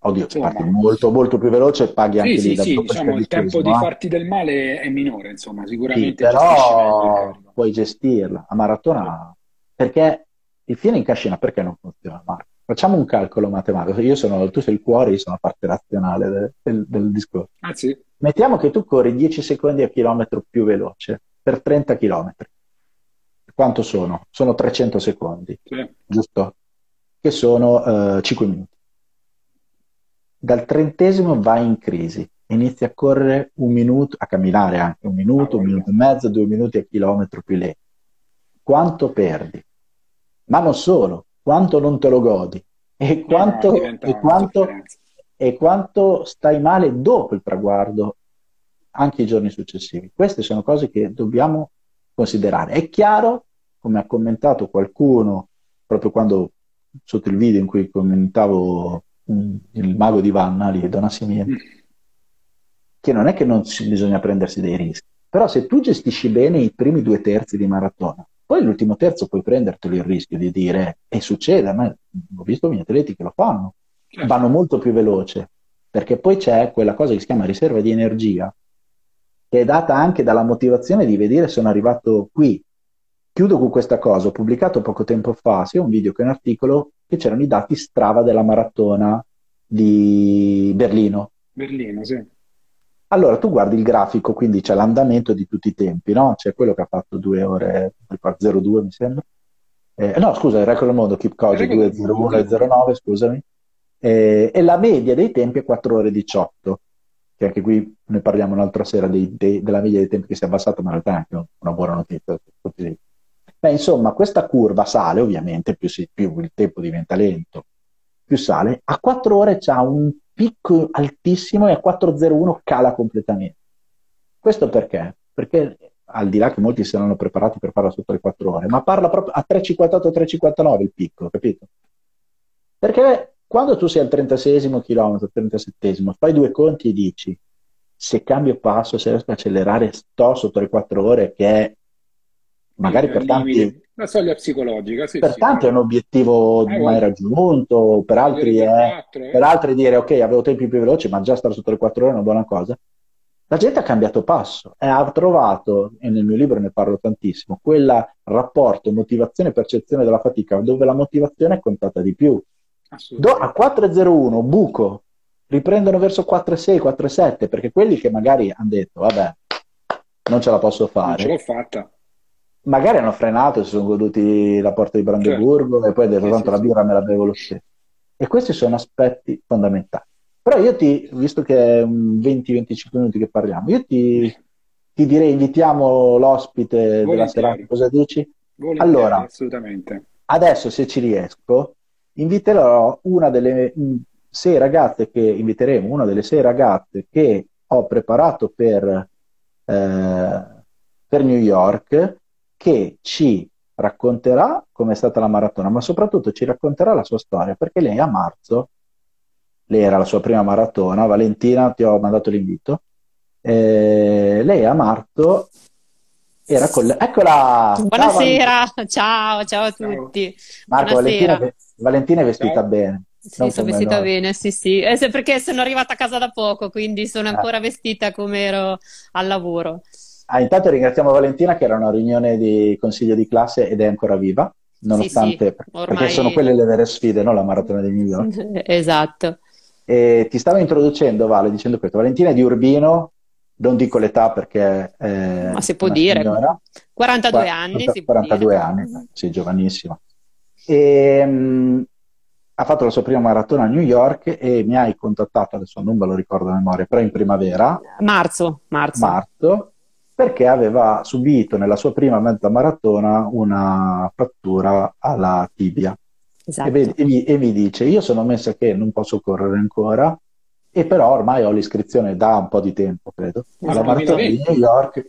[SPEAKER 2] Oddio, sì, parti molto, molto più veloce e paghi anche
[SPEAKER 1] sì,
[SPEAKER 2] lì.
[SPEAKER 1] Sì, sì, diciamo il tempo di farti del male è minore, insomma, sicuramente.
[SPEAKER 2] Sì, però puoi gestirla. A maratona, perché il fine in cascina, perché non funziona, Marco? Facciamo un calcolo matematico. Io sono, tu sei il cuore, io sono la parte razionale del, del, del discorso.
[SPEAKER 1] Ah, sì?
[SPEAKER 2] Mettiamo che tu corri 10 secondi a chilometro più veloce per 30 chilometri quanto sono? Sono 300 secondi, giusto? Che sono uh, 5 minuti. Dal trentesimo vai in crisi, inizi a correre un minuto, a camminare anche un minuto, un minuto e mezzo, due minuti a chilometro più lento. Quanto perdi? Ma non solo, quanto non te lo godi e quanto, no, e quanto, e quanto stai male dopo il traguardo, anche i giorni successivi. Queste sono cose che dobbiamo considerare. È chiaro come ha commentato qualcuno proprio quando sotto il video in cui commentavo mm, il mago di Vanna lì, Donna Simiente, mm. che non è che non bisogna prendersi dei rischi, però se tu gestisci bene i primi due terzi di maratona, Poi l'ultimo terzo puoi prendertelo il rischio di dire, e succede, a me ho visto i miei atleti che lo fanno, certo. vanno molto più veloce, perché poi c'è quella cosa che si chiama riserva di energia, che è data anche dalla motivazione di vedere sono arrivato qui. Chiudo con questa cosa, ho pubblicato poco tempo fa sia un video che un articolo che c'erano i dati strava della maratona di Berlino.
[SPEAKER 1] Berlino, sì.
[SPEAKER 2] Allora tu guardi il grafico, quindi c'è l'andamento di tutti i tempi, no? C'è quello che ha fatto 2 ore, 02 mi sembra. Eh, no, scusa, il record del mondo, Keep Koji 2.01 e 09, scusami. Eh, e la media dei tempi è 4 ore 18 che anche qui ne parliamo un'altra sera dei, dei, della media dei tempi che si è abbassata, ma in realtà è anche una buona notizia. Beh, insomma, questa curva sale ovviamente, più, si, più, il tempo diventa lento, più sale. A 4 ore c'ha un picco altissimo e a 4.01 cala completamente. Questo perché? Perché al di là che molti si erano preparati per farla sotto le 4 ore, ma parla proprio a 3.58-3.59 il picco, capito? Perché quando tu sei al 36 chilometro, 37 fai due conti e dici se cambio passo, se riesco a accelerare, sto sotto le 4 ore, che è magari per tanti...
[SPEAKER 1] La soglia psicologica, sì,
[SPEAKER 2] Per
[SPEAKER 1] sì,
[SPEAKER 2] tanti è un obiettivo eh, mai raggiunto, per altri, è, 4, eh. per altri dire ok, avevo tempi più veloci, ma già stare sotto le 4 ore è una buona cosa. La gente ha cambiato passo e ha trovato, e nel mio libro ne parlo tantissimo, quel rapporto motivazione-percezione della fatica, dove la motivazione è contata di più. Do, a 4.01 buco, riprendono verso 4.6, 4.7, perché quelli che magari hanno detto, vabbè, non ce la posso fare. Non
[SPEAKER 1] ce l'ho fatta.
[SPEAKER 2] Magari hanno frenato, si sono goduti la porta di Brandeburgo certo. e poi detto, tanto sì, la birra me la bevo lo stesso. E questi sono aspetti fondamentali. Però io ti, visto che è un 20-25 minuti che parliamo, io ti, ti direi invitiamo l'ospite Volentieri. della serata, cosa dici?
[SPEAKER 1] Volentieri, allora, assolutamente.
[SPEAKER 2] Adesso se ci riesco, inviterò una delle mm, sei ragazze che inviteremo, una delle sei ragazze che ho preparato per, eh, per New York, che ci racconterà come è stata la maratona, ma soprattutto ci racconterà la sua storia, perché lei a marzo, lei era la sua prima maratona, Valentina, ti ho mandato l'invito, eh, lei a marzo era con... Eccola!
[SPEAKER 3] Buonasera, ciao, ciao, a tutti.
[SPEAKER 2] Marco, Valentina, Valentina, è vestita ciao. bene.
[SPEAKER 3] Sì, sono vestita noi. bene, sì, sì. Eh, perché sono arrivata a casa da poco, quindi sono eh. ancora eh. vestita come ero al lavoro.
[SPEAKER 2] Ah, intanto ringraziamo Valentina che era una riunione di consiglio di classe ed è ancora viva, nonostante, sì, sì, ormai... perché sono quelle le vere sfide, no? La maratona di New York. *laughs*
[SPEAKER 3] esatto.
[SPEAKER 2] E ti stavo introducendo, Vale, dicendo questo. Valentina è di Urbino, non dico l'età perché...
[SPEAKER 3] Eh, Ma si può dire, signora. 42 Qua, anni. 40,
[SPEAKER 2] 42 anni, sì, giovanissima. E, um, ha fatto la sua prima maratona a New York e mi hai contattato, adesso non ve lo ricordo a memoria, però in primavera.
[SPEAKER 3] Marzo, marzo.
[SPEAKER 2] Marzo, perché aveva subito nella sua prima mezza maratona una frattura alla tibia. Esatto. E, e, mi, e mi dice, io sono messa che non posso correre ancora, e però ormai ho l'iscrizione da un po' di tempo, credo,
[SPEAKER 1] alla maratona di New York.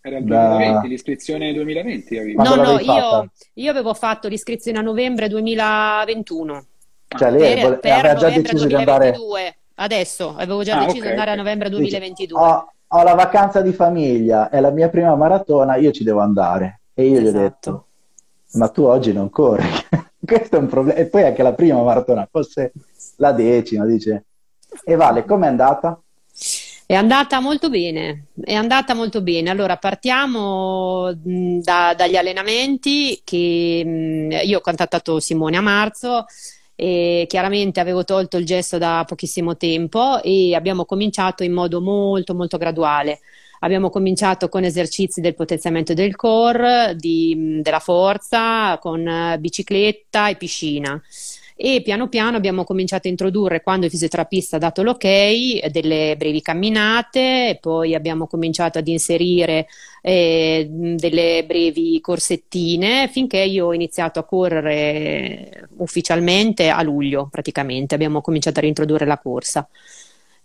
[SPEAKER 1] Era il 2020, da... l'iscrizione 2020 avevi.
[SPEAKER 3] No, no, io, io, avevo fatto l'iscrizione a novembre 2021.
[SPEAKER 2] Cioè lei per, per aveva già deciso 2022. di andare...
[SPEAKER 3] Adesso, avevo già ah, deciso okay. di andare a novembre 2022.
[SPEAKER 2] Ho, ho, la vacanza di famiglia, è la mia prima maratona, io ci devo andare. E io esatto. gli ho detto, esatto. ma tu oggi non corri. *laughs* Questo è un problema. E poi anche la prima maratona, forse la decima, dice e Vale, com'è andata?
[SPEAKER 3] È andata molto bene, è andata molto bene. Allora partiamo da, dagli allenamenti che io ho contattato Simone a marzo e chiaramente avevo tolto il gesto da pochissimo tempo e abbiamo cominciato in modo molto molto graduale. Abbiamo cominciato con esercizi del potenziamento del core, di, della forza, con bicicletta e piscina e piano piano abbiamo cominciato a introdurre, quando il fisioterapista ha dato l'ok, delle brevi camminate, poi abbiamo cominciato ad inserire eh, delle brevi corsettine finché io ho iniziato a correre ufficialmente a luglio praticamente, abbiamo cominciato a reintrodurre la corsa.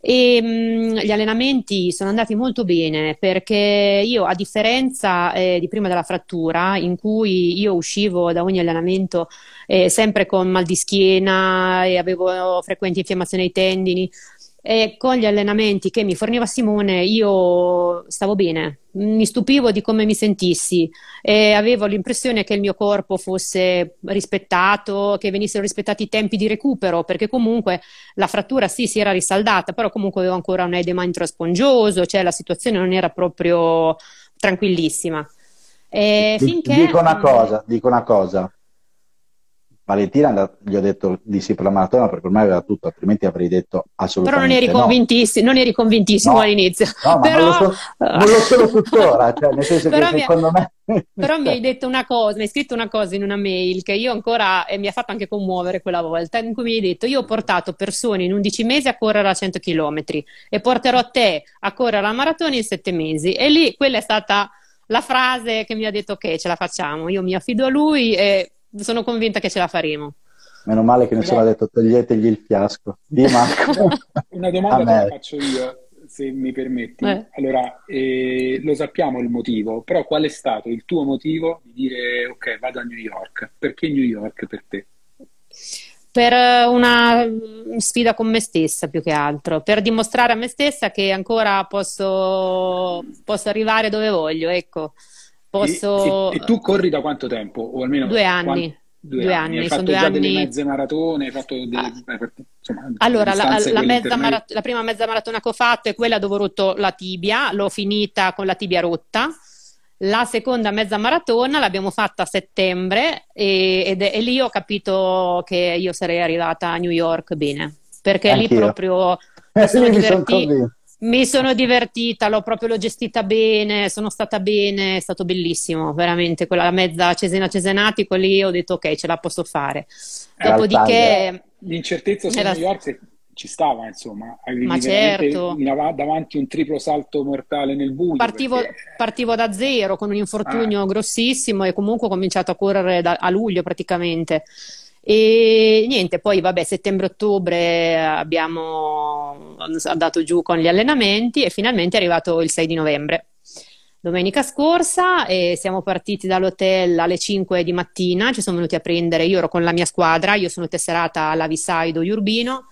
[SPEAKER 3] E mh, mm, gli allenamenti sono andati molto bene perché io, a differenza eh, di prima della frattura, in cui io uscivo da ogni allenamento eh, sempre con mal di schiena e avevo frequenti infiammazioni ai tendini, e con gli allenamenti che mi forniva Simone io stavo bene, mi stupivo di come mi sentissi e avevo l'impressione che il mio corpo fosse rispettato, che venissero rispettati i tempi di recupero, perché comunque la frattura sì si era risaldata, però comunque avevo ancora un edema intraspongioso, cioè la situazione non era proprio tranquillissima.
[SPEAKER 2] E finché... Dico una cosa, dico una cosa, Valentina gli ho detto di sì per la maratona perché ormai aveva tutto, altrimenti avrei detto assolutamente
[SPEAKER 3] Però non eri
[SPEAKER 2] no.
[SPEAKER 3] convintissimo, non eri convintissimo
[SPEAKER 2] no,
[SPEAKER 3] all'inizio.
[SPEAKER 2] No,
[SPEAKER 3] però...
[SPEAKER 2] non, lo so, non lo sono tuttora, cioè, nel senso però che secondo
[SPEAKER 3] mi...
[SPEAKER 2] me... *laughs*
[SPEAKER 3] Però mi hai detto una cosa, mi hai scritto una cosa in una mail che io ancora, e mi ha fatto anche commuovere quella volta, in cui mi hai detto io ho portato persone in 11 mesi a correre a 100 km e porterò te a correre la maratona in 7 mesi. E lì quella è stata la frase che mi ha detto ok, ce la facciamo, io mi affido a lui e sono convinta che ce la faremo.
[SPEAKER 2] Meno male che nessuno ha detto toglietegli il fiasco. Di *laughs* Marco.
[SPEAKER 1] Una domanda che la faccio io, se mi permetti. Eh. Allora, eh, lo sappiamo il motivo, però qual è stato il tuo motivo di dire ok, vado a New York? Perché New York per te?
[SPEAKER 3] Per una sfida con me stessa più che altro, per dimostrare a me stessa che ancora posso, posso arrivare dove voglio, ecco.
[SPEAKER 1] Posso... E, e, e, tu corri da quanto tempo? O almeno
[SPEAKER 3] due anni.
[SPEAKER 1] Quanti... Due, due, anni,
[SPEAKER 3] anni.
[SPEAKER 1] Hai fatto
[SPEAKER 3] due
[SPEAKER 1] già
[SPEAKER 3] anni...
[SPEAKER 1] delle mezze maratone, hai fatto delle, ah.
[SPEAKER 3] insomma, allora, la, la, mezza marat- la, prima mezza maratona che ho fatto è quella dove ho rotto la tibia, l'ho finita con la tibia rotta. La seconda mezza maratona l'abbiamo fatta a settembre e, ed è, e lì ho capito che io sarei arrivata a New York bene, perché Anch'io. lì proprio mi sono divertita mi sono divertita, l'ho proprio l'ho gestita bene, sono stata bene, è stato bellissimo, veramente. Quella mezza Cesena Cesenatico lì ho detto ok, ce la posso fare. Dopodiché...
[SPEAKER 1] L'incertezza su era... New York ci stava, insomma.
[SPEAKER 3] Avevi Ma certo.
[SPEAKER 1] davanti un triplo salto mortale nel buio.
[SPEAKER 3] Partivo,
[SPEAKER 1] perché...
[SPEAKER 3] partivo da zero con un infortunio ah. grossissimo e comunque ho cominciato a correre da, a luglio praticamente. E niente, poi vabbè, settembre-ottobre abbiamo andato giù con gli allenamenti e finalmente è arrivato il 6 di novembre. Domenica scorsa e siamo partiti dall'hotel alle 5 di mattina, ci sono venuti a prendere, io ero con la mia squadra, io sono tesserata alla Visaido Urbino,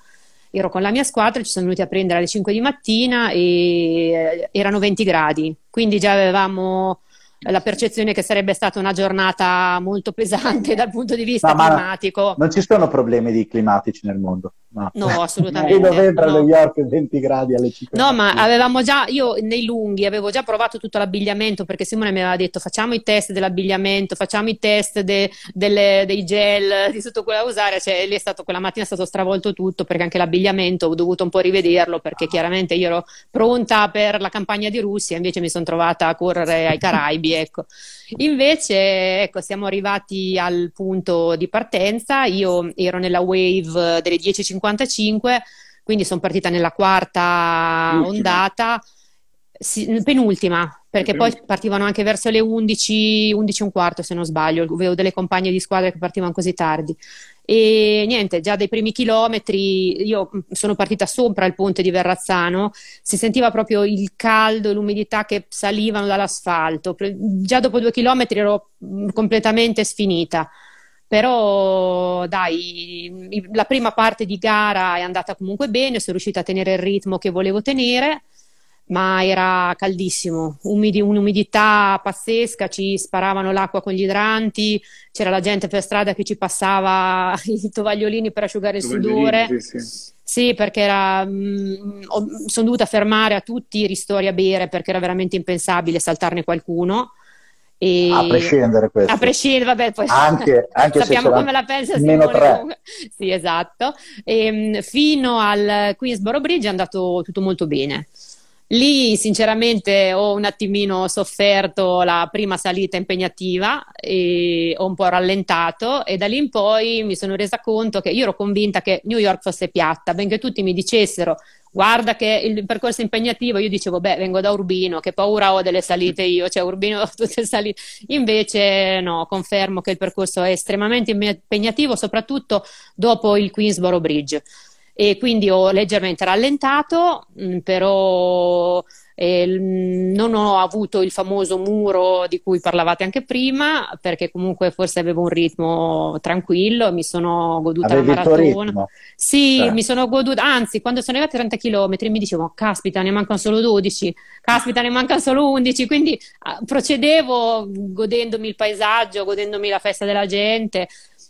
[SPEAKER 3] ero con la mia squadra, ci sono venuti a prendere alle 5 di mattina e eh, erano 20 gradi, quindi già avevamo la percezione che sarebbe stata una giornata molto pesante dal punto di vista no, climatico.
[SPEAKER 2] Non ci sono problemi climatici nel mondo. No,
[SPEAKER 3] no *laughs* assolutamente.
[SPEAKER 2] In novembre no. a New York 20 gradi alle 5.
[SPEAKER 3] No, ma avevamo già, io nei lunghi avevo già provato tutto l'abbigliamento perché Simone mi aveva detto facciamo i test dell'abbigliamento, facciamo i test de, delle, dei gel, di tutto quello da usare. Cioè, lì è stato, quella mattina è stato stravolto tutto perché anche l'abbigliamento ho dovuto un po' rivederlo perché chiaramente io ero pronta per la campagna di Russia, invece mi sono trovata a correre ai Caraibi, ecco. Invece, ecco, siamo arrivati al punto di partenza, io ero nella wave delle 10.50 55, quindi sono partita nella quarta Ultima. ondata, sì, penultima, perché poi partivano anche verso le 11, 11 e un quarto se non sbaglio, avevo delle compagne di squadra che partivano così tardi. E niente, già dai primi chilometri io sono partita sopra il ponte di Verrazzano, si sentiva proprio il caldo e l'umidità che salivano dall'asfalto. Già dopo due chilometri ero completamente sfinita però dai, la prima parte di gara è andata comunque bene, sono riuscita a tenere il ritmo che volevo tenere, ma era caldissimo, umidi, un'umidità pazzesca, ci sparavano l'acqua con gli idranti, c'era la gente per strada che ci passava *laughs* i tovagliolini per asciugare il sudore. Sì, sì. Sì, perché era, mh, mm, sono dovuta fermare a tutti i ristori a bere perché era veramente impensabile saltarne qualcuno.
[SPEAKER 2] E... A prescindere questo.
[SPEAKER 3] A prescindere, vabbè, poi
[SPEAKER 2] anche, anche *laughs*
[SPEAKER 3] sappiamo come la pensa
[SPEAKER 2] Simone.
[SPEAKER 3] Sì, esatto. E, ehm, fino al Queensboro Bridge è andato tutto molto bene. Lì sinceramente ho un attimino sofferto la prima salita impegnativa e ho un po' rallentato e da lì in poi mi sono resa conto che io ero convinta che New York fosse piatta, benché tutti mi dicessero guarda che il percorso è impegnativo, io dicevo, beh, vengo da Urbino, che paura ho delle salite io, cioè Urbino *laughs* tutte salite. Invece no, confermo che il percorso è estremamente impegnativo, soprattutto dopo il Queensboro Bridge. E quindi ho leggermente rallentato, mm, però E non ho avuto il famoso muro di cui parlavate anche prima, perché comunque forse avevo un ritmo tranquillo, mi sono goduta
[SPEAKER 2] Avevi
[SPEAKER 3] la
[SPEAKER 2] maratona.
[SPEAKER 3] Sì, eh. mi sono goduta, anzi, quando sono arrivati a 30 km mi dicevo, caspita, ne mancano solo 12, caspita, ne mancano solo 11, quindi ah, procedevo godendomi il paesaggio, godendomi la festa della gente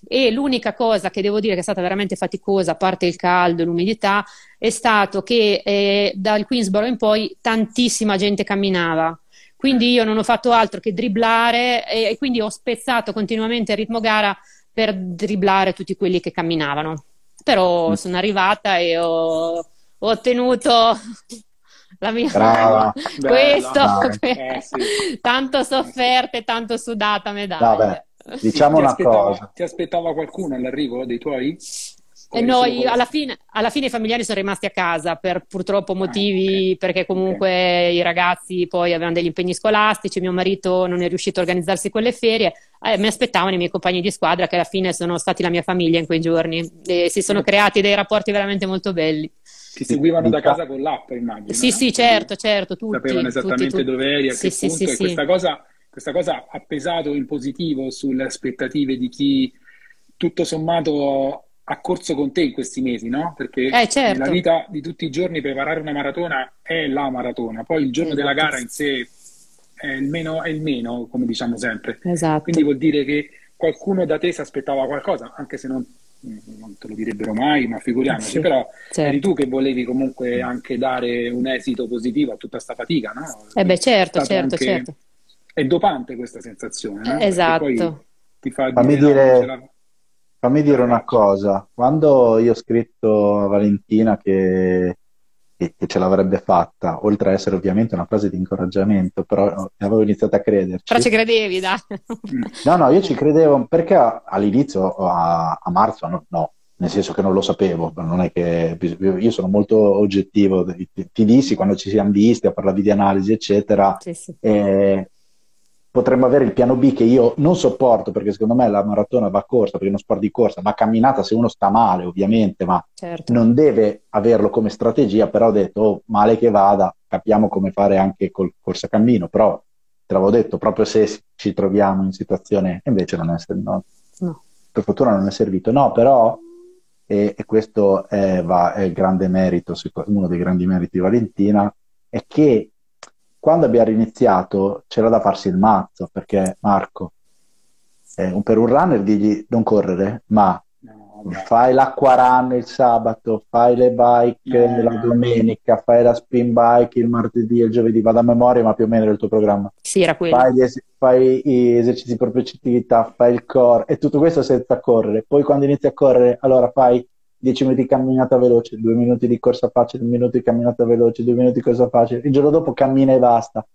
[SPEAKER 3] e l'unica cosa che devo dire che è stata veramente faticosa, a parte il caldo e l'umidità, è stato che eh, dal Queensboro in poi tantissima gente camminava. Quindi io non ho fatto altro che dribblare e, e quindi ho spezzato continuamente il ritmo gara per dribblare tutti quelli che camminavano. Però mm. sono arrivata e ho, ho ottenuto la mia
[SPEAKER 2] Brava.
[SPEAKER 3] questo eh, sì. *laughs* tanto sofferta e tanto sudata medaglia. Vabbè.
[SPEAKER 2] Diciamo una cosa.
[SPEAKER 1] Ti aspettava qualcuno all'arrivo dei tuoi?
[SPEAKER 3] E noi alla fine, alla fine, i familiari sono rimasti a casa per purtroppo motivi, ah, okay. perché comunque okay. i ragazzi poi avevano degli impegni scolastici, mio marito non è riuscito a organizzarsi quelle ferie, eh, mi aspettavano i miei compagni di squadra che alla fine sono stati la mia famiglia in quei giorni e si sono creati dei rapporti veramente molto belli.
[SPEAKER 1] Ti seguivano da casa con l'app, immagino.
[SPEAKER 3] Sì, no? sì, certo, certo, tutti.
[SPEAKER 1] Sapevano esattamente tutti, tutti. dove eri, a sì, che sì, punto, sì, e questa cosa questa cosa ha pesato in positivo sulle aspettative di chi tutto sommato ha corso con te in questi mesi, no? Perché
[SPEAKER 3] eh, certo.
[SPEAKER 1] nella vita di tutti i giorni preparare una maratona è la maratona, poi il giorno esatto. della gara in sé è il, meno, è il meno, come diciamo sempre.
[SPEAKER 3] Esatto.
[SPEAKER 1] Quindi vuol dire che qualcuno da te si aspettava qualcosa, anche se non, non te lo direbbero mai, ma figuriamoci, sì, però certo. eri tu che volevi comunque anche dare un esito positivo a tutta questa fatica, no?
[SPEAKER 3] Eh beh, certo, certo, certo
[SPEAKER 1] è dopante questa sensazione. No?
[SPEAKER 3] Esatto.
[SPEAKER 1] Ti fa
[SPEAKER 2] fammi dire, dire la... fammi dire una cosa. Quando io ho scritto a Valentina che, che, che, ce l'avrebbe fatta, oltre a essere ovviamente una frase di incoraggiamento, però avevo iniziato a crederci.
[SPEAKER 3] Però ci credevi, dai.
[SPEAKER 2] no, no, io ci credevo perché all'inizio, a, a marzo, no, no nel senso che non lo sapevo, non è che io sono molto oggettivo, ti, ti dissi quando ci siamo visti a parlare di analisi, eccetera,
[SPEAKER 3] sì, sì.
[SPEAKER 2] Eh, potremmo avere il piano B che io non sopporto perché secondo me la maratona va corsa perché uno sport di corsa, va camminata se uno sta male ovviamente, ma
[SPEAKER 3] certo.
[SPEAKER 2] non deve averlo come strategia, però ho detto oh, male che vada, capiamo come fare anche col corsa cammino, però te l'avevo detto proprio se ci troviamo in situazione invece non è, no,
[SPEAKER 3] no.
[SPEAKER 2] per fortuna non è servito, no però e, e questo è, va, è il grande merito, uno dei grandi meriti di Valentina, è che quando abbiamo iniziato c'era da farsi il mazzo perché Marco, eh, per un runner digli non correre, ma no, fai l'acqua run il sabato, fai le bike no, la domenica, fai la spin bike il martedì e il giovedì, vado a memoria ma più o meno il tuo programma.
[SPEAKER 3] Sì, era quello.
[SPEAKER 2] Fai, es- fai gli esercizi di propriettività, fai il core e tutto questo senza correre. Poi quando inizi a correre, allora fai 10 minuti di camminata veloce, 2 minuti di corsa facile, 2 minuti di camminata veloce, 2 minuti di corsa facile, il giorno dopo cammina e basta.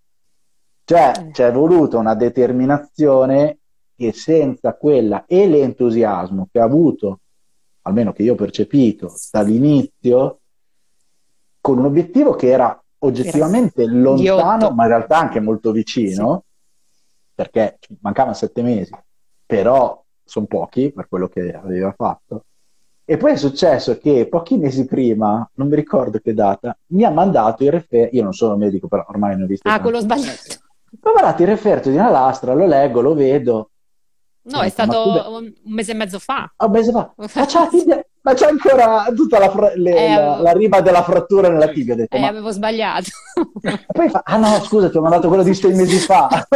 [SPEAKER 2] Cioè, mm. c'è voluto una determinazione che senza quella e l'entusiasmo che ha avuto, almeno che io ho percepito dall'inizio, con un obiettivo che era oggettivamente era lontano, ma in realtà anche molto vicino, sì. perché mancavano sette mesi, però sono pochi per quello che aveva fatto e poi è successo che pochi mesi prima, non mi ricordo che data, mi ha mandato il referto, io non sono medico, però ormai ne ho visto.
[SPEAKER 3] Ah, quello sbagliato.
[SPEAKER 2] Mi ha mandato il referto di una lastra, lo leggo, lo vedo.
[SPEAKER 3] No, è stato un mese e mezzo fa.
[SPEAKER 2] Ah, un mese fa. *laughs* Ma c'è, tibia, ma c'è ancora tutta la, fra- le, eh, la, la, riba della frattura nella tibia. Ho detto,
[SPEAKER 3] eh,
[SPEAKER 2] ma...
[SPEAKER 3] avevo sbagliato.
[SPEAKER 2] E poi fa, ah no, scusa, ti ho mandato quello di sei mesi fa. *laughs*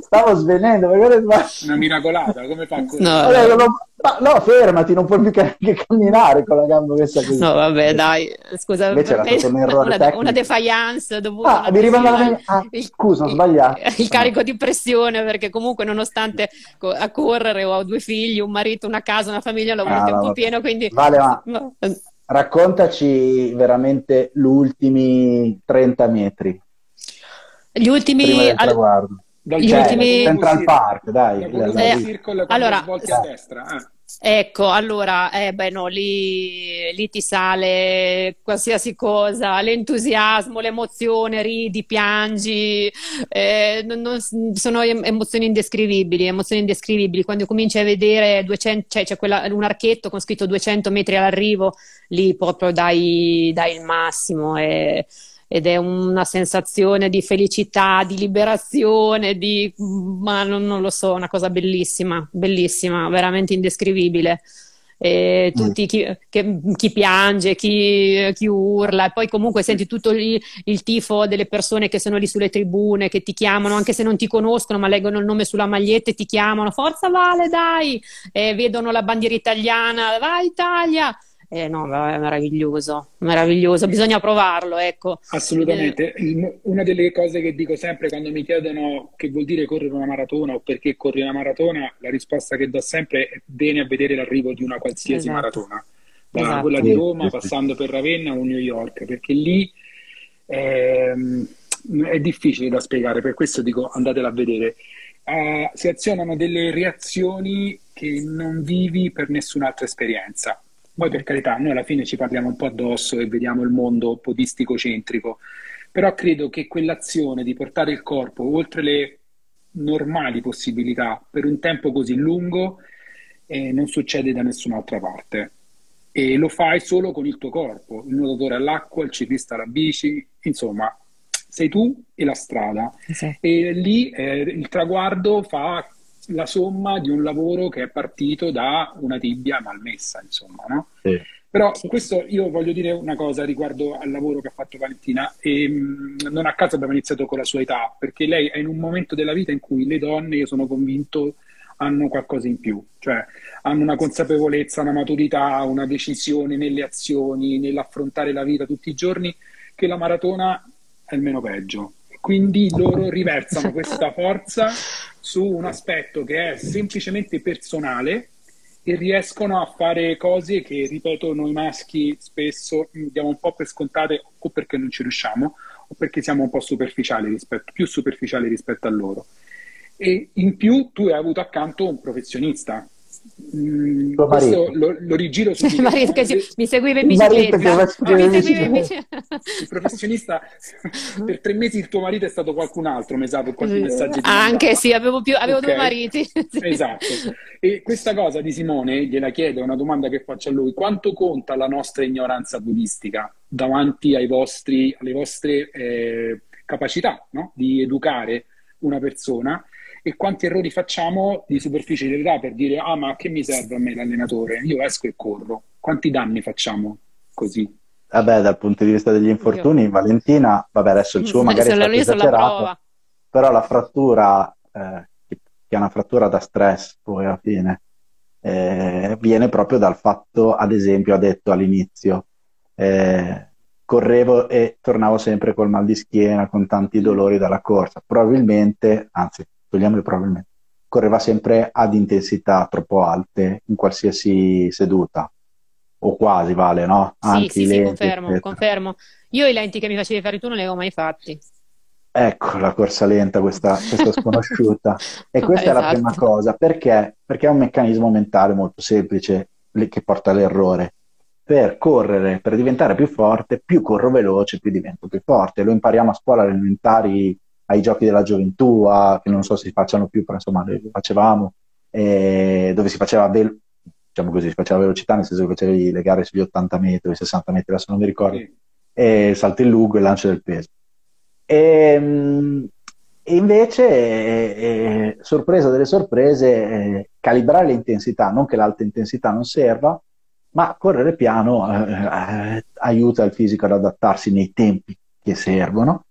[SPEAKER 2] Stavo svenendo.
[SPEAKER 1] Una miracolata, come fa? *laughs*
[SPEAKER 3] No,
[SPEAKER 2] no. Ma no, fermati, non puoi più che, camminare con la gamba messa così.
[SPEAKER 3] No, vabbè, dai, scusa,
[SPEAKER 2] Invece era stato un *laughs* errore
[SPEAKER 3] una, una defiance dovuta
[SPEAKER 2] ah, mi rimane la... ah, scusa, ho sbagliato.
[SPEAKER 3] Il, il carico di pressione, perché comunque nonostante a correre ho due figli, un marito, una casa, una famiglia, lavoro ah, tempo pieno, quindi...
[SPEAKER 2] Vale, ma raccontaci veramente gli ultimi 30 metri.
[SPEAKER 3] Gli ultimi...
[SPEAKER 2] All...
[SPEAKER 3] Dal gli ultimi...
[SPEAKER 2] Central Park, dai.
[SPEAKER 3] Eh, allora, a destra. Ah. Ecco, allora, eh, beh, no, lì, lì, ti sale qualsiasi cosa, l'entusiasmo, l'emozione, ridi, piangi, eh, non, non, sono emozioni indescrivibili, emozioni indescrivibili. Quando cominci a vedere 200, cioè c'è quella, un archetto con scritto 200 metri all'arrivo, lì proprio dai, dai il massimo. E, ed è una sensazione di felicità, di liberazione, di, ma non, non lo so, una cosa bellissima, bellissima, veramente indescrivibile. Eh, tutti chi, che, chi piange, chi, chi, urla, e poi comunque senti tutto il, il, tifo delle persone che sono lì sulle tribune, che ti chiamano, anche se non ti conoscono, ma leggono il nome sulla maglietta e ti chiamano, forza Vale, dai, e vedono la bandiera italiana, vai Italia, eh, no, è meraviglioso, meraviglioso, bisogna provarlo, ecco.
[SPEAKER 1] Assolutamente. Il, una delle cose che dico sempre quando mi chiedono che vuol dire correre una maratona o perché corri una maratona, la risposta che do sempre è bene a vedere l'arrivo di una qualsiasi esatto. maratona, da esatto. quella di Roma passando per Ravenna o New York, perché lì è, ehm, è difficile da spiegare, per questo dico andatela a vedere. Uh, si azionano delle reazioni che non vivi per nessun'altra esperienza poi per carità, noi alla fine ci parliamo un po' addosso e vediamo il mondo podistico-centrico, però credo che quell'azione di portare il corpo oltre le normali possibilità per un tempo così lungo eh, non succede da nessun'altra parte. E lo fai solo con il tuo corpo, il nuotatore all'acqua, il ciclista alla bici, insomma, sei tu e la strada. Sì. E lì eh, il traguardo fa la somma di un lavoro che è partito da una tibia malmessa, insomma, no? Sì. Però sì. questo io voglio dire una cosa riguardo al lavoro che ha fatto Valentina e mh, non a caso abbiamo iniziato con la sua età, perché lei è in un momento della vita in cui le donne, io sono convinto, hanno qualcosa in più, cioè hanno una consapevolezza, una maturità, una decisione nelle azioni, nell'affrontare la vita tutti i giorni, che la maratona è il meno peggio. Quindi *laughs* loro riversano questa forza su un aspetto che è semplicemente personale e riescono a fare cose che, ripeto, noi maschi spesso diamo un po' per scontate o perché non ci riusciamo o perché siamo un po' superficiali rispetto, più superficiali rispetto a loro. E in più tu hai avuto accanto un professionista Mm, lo, lo, rigiro *laughs* su
[SPEAKER 3] marito che si, mi seguiva in bicicletta.
[SPEAKER 1] il professionista per tre mesi il tuo marito è stato qualcun altro mi sa per qualche messaggio
[SPEAKER 3] anche sì avevo, più, avevo okay. due mariti. *laughs*
[SPEAKER 1] Esatto. E questa cosa di Simone gliela chiedo è una domanda che faccio a lui. Quanto conta la nostra ignoranza buddistica davanti ai vostri, alle vostre eh, capacità no? di educare una persona e quanti errori facciamo di superficialità per dire ah ma che mi serve a me l'allenatore? Io esco e corro. Quanti danni facciamo così?
[SPEAKER 2] Vabbè, dal punto di vista degli infortuni, Io. Valentina, vabbè, adesso il suo magari è stato esagerato, però la frattura, eh, che è una frattura da stress poi alla fine, eh, viene proprio dal fatto, ad esempio, ha detto all'inizio, eh, correvo e tornavo sempre col mal di schiena, con tanti dolori dalla corsa. Probabilmente, anzi, togliamole probabilmente, correva sempre ad intensità troppo alte in qualsiasi seduta, o quasi vale, no?
[SPEAKER 3] Anche sì, sì, lenti, sì, confermo, confermo. Io i lenti che mi facevi fare tu non li avevo mai fatti.
[SPEAKER 2] Ecco la corsa lenta, questa, questa sconosciuta. *laughs* e questa esatto. è la prima esatto. cosa. Perché? Perché è un meccanismo mentale molto semplice che porta all'errore. Per correre, per diventare più forte, più corro veloce, più divento più forte. Lo impariamo a scuola elementari ai giochi della gioventù, a, che non so se si facciano più, però insomma le facevamo, eh, dove si faceva, ve- diciamo così, si faceva velocità, nel senso che facevi le gare sugli 80 metri, 60 metri, adesso non mi ricordo, sì. e il salto in lungo e il lancio del peso. E, ehm, e invece, eh, eh, sorpresa delle sorprese, eh, calibrare l'intensità, non che l'alta intensità non serva, ma correre piano eh, eh, aiuta il fisico ad adattarsi nei tempi che servono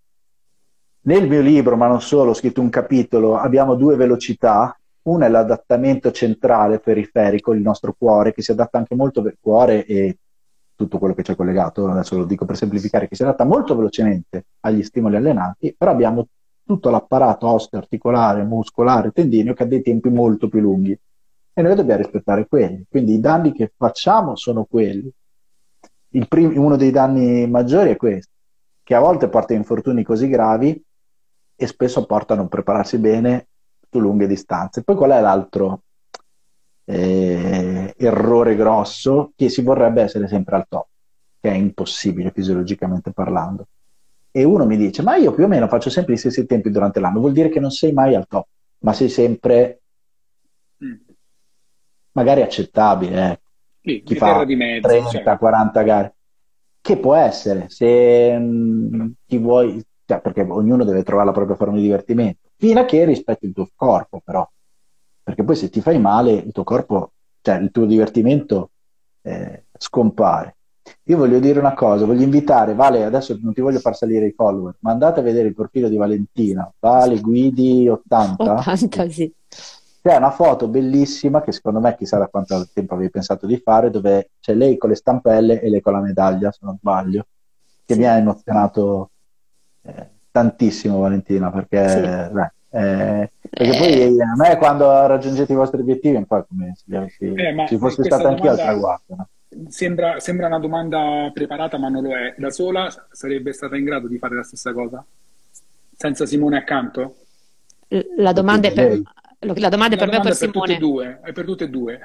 [SPEAKER 2] nel mio libro, ma non solo, ho scritto un capitolo, abbiamo due velocità. Una è l'adattamento centrale periferico, il nostro cuore, che si adatta anche molto al cuore e tutto quello che c'è collegato, adesso lo dico per semplificare, che si adatta molto velocemente agli stimoli allenati, però abbiamo tutto l'apparato osteoarticolare, muscolare, tendineo che ha dei tempi molto più lunghi e noi dobbiamo rispettare quelli. Quindi i danni che facciamo sono quelli. Prim- uno dei danni maggiori è questo, che a volte porta a infortuni così gravi e spesso portano a non prepararsi bene su lunghe distanze. Poi qual è l'altro eh, errore grosso? Che si vorrebbe essere sempre al top, che è impossibile fisiologicamente parlando. E uno mi dice, ma io più o meno faccio sempre gli stessi tempi durante l'anno, vuol dire che non sei mai al top, ma sei sempre mm. magari accettabile. Eh.
[SPEAKER 1] Sì, Chi fa 30-40
[SPEAKER 2] certo. gare che può essere, se mh, mm, ti vuoi, cioè, perché ognuno deve trovare la propria forma di divertimento, fino a che rispetti il tuo corpo però, perché poi se ti fai male il tuo corpo, cioè il tuo divertimento eh, scompare. Io voglio dire una cosa, voglio invitare, Vale, adesso non ti voglio far salire i follower, ma andate a vedere il profilo di Valentina, Vale Guidi 80.
[SPEAKER 3] 80, sì.
[SPEAKER 2] C'è una foto bellissima che secondo me chissà da quanto tempo avevi pensato di fare, dove c'è lei con le stampelle e lei con la medaglia, se non sbaglio, che sì. mi ha emozionato tantissimo Valentina, perché, sì. beh, eh, perché poi eh. a me quando raggiungete i vostri obiettivi è un po' come se ci, eh, ci fosse stata anche altra traguardo. No?
[SPEAKER 1] Sembra, sembra, una domanda preparata, ma non lo è. Da sola sarebbe stata in grado di fare la stessa cosa? Senza Simone accanto?
[SPEAKER 3] La domanda è per, la domanda è per me per Simone.
[SPEAKER 1] Per due, è per tutte e due.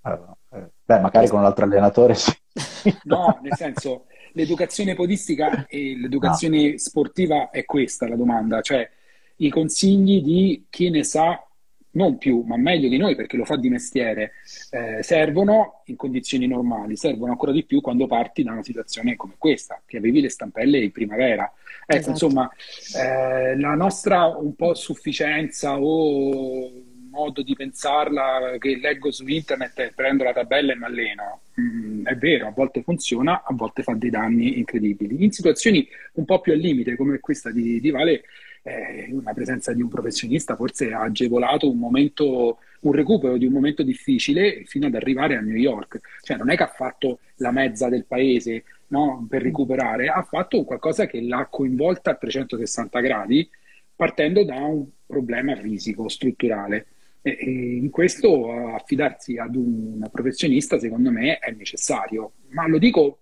[SPEAKER 2] Allora, eh, beh, magari con un altro allenatore sì. *laughs*
[SPEAKER 1] No, nel senso, l'educazione podistica e *laughs* l'educazione no. sportiva è questa la domanda, cioè i consigli di chi ne sa non più, ma meglio di noi perché lo fa di mestiere, eh, servono in condizioni normali, servono ancora di più quando parti da una situazione come questa, che avevi le stampelle in primavera. Ecco, esatto. insomma, eh, la nostra un po' sufficienza o modo di pensarla che leggo su internet e prendo la tabella e mi alleno. Mm, è vero, a volte funziona, a volte fa dei danni incredibili. In situazioni un po' più al limite, come questa di, di Vale, eh, la presenza di un professionista forse ha agevolato un momento, un recupero di un momento difficile fino ad arrivare a New York. Cioè non è che ha fatto la mezza del paese no, per recuperare, ha fatto qualcosa che l'ha coinvolta a 360 gradi partendo da un problema fisico, strutturale. E, in questo affidarsi ad un professionista secondo me è necessario, ma lo dico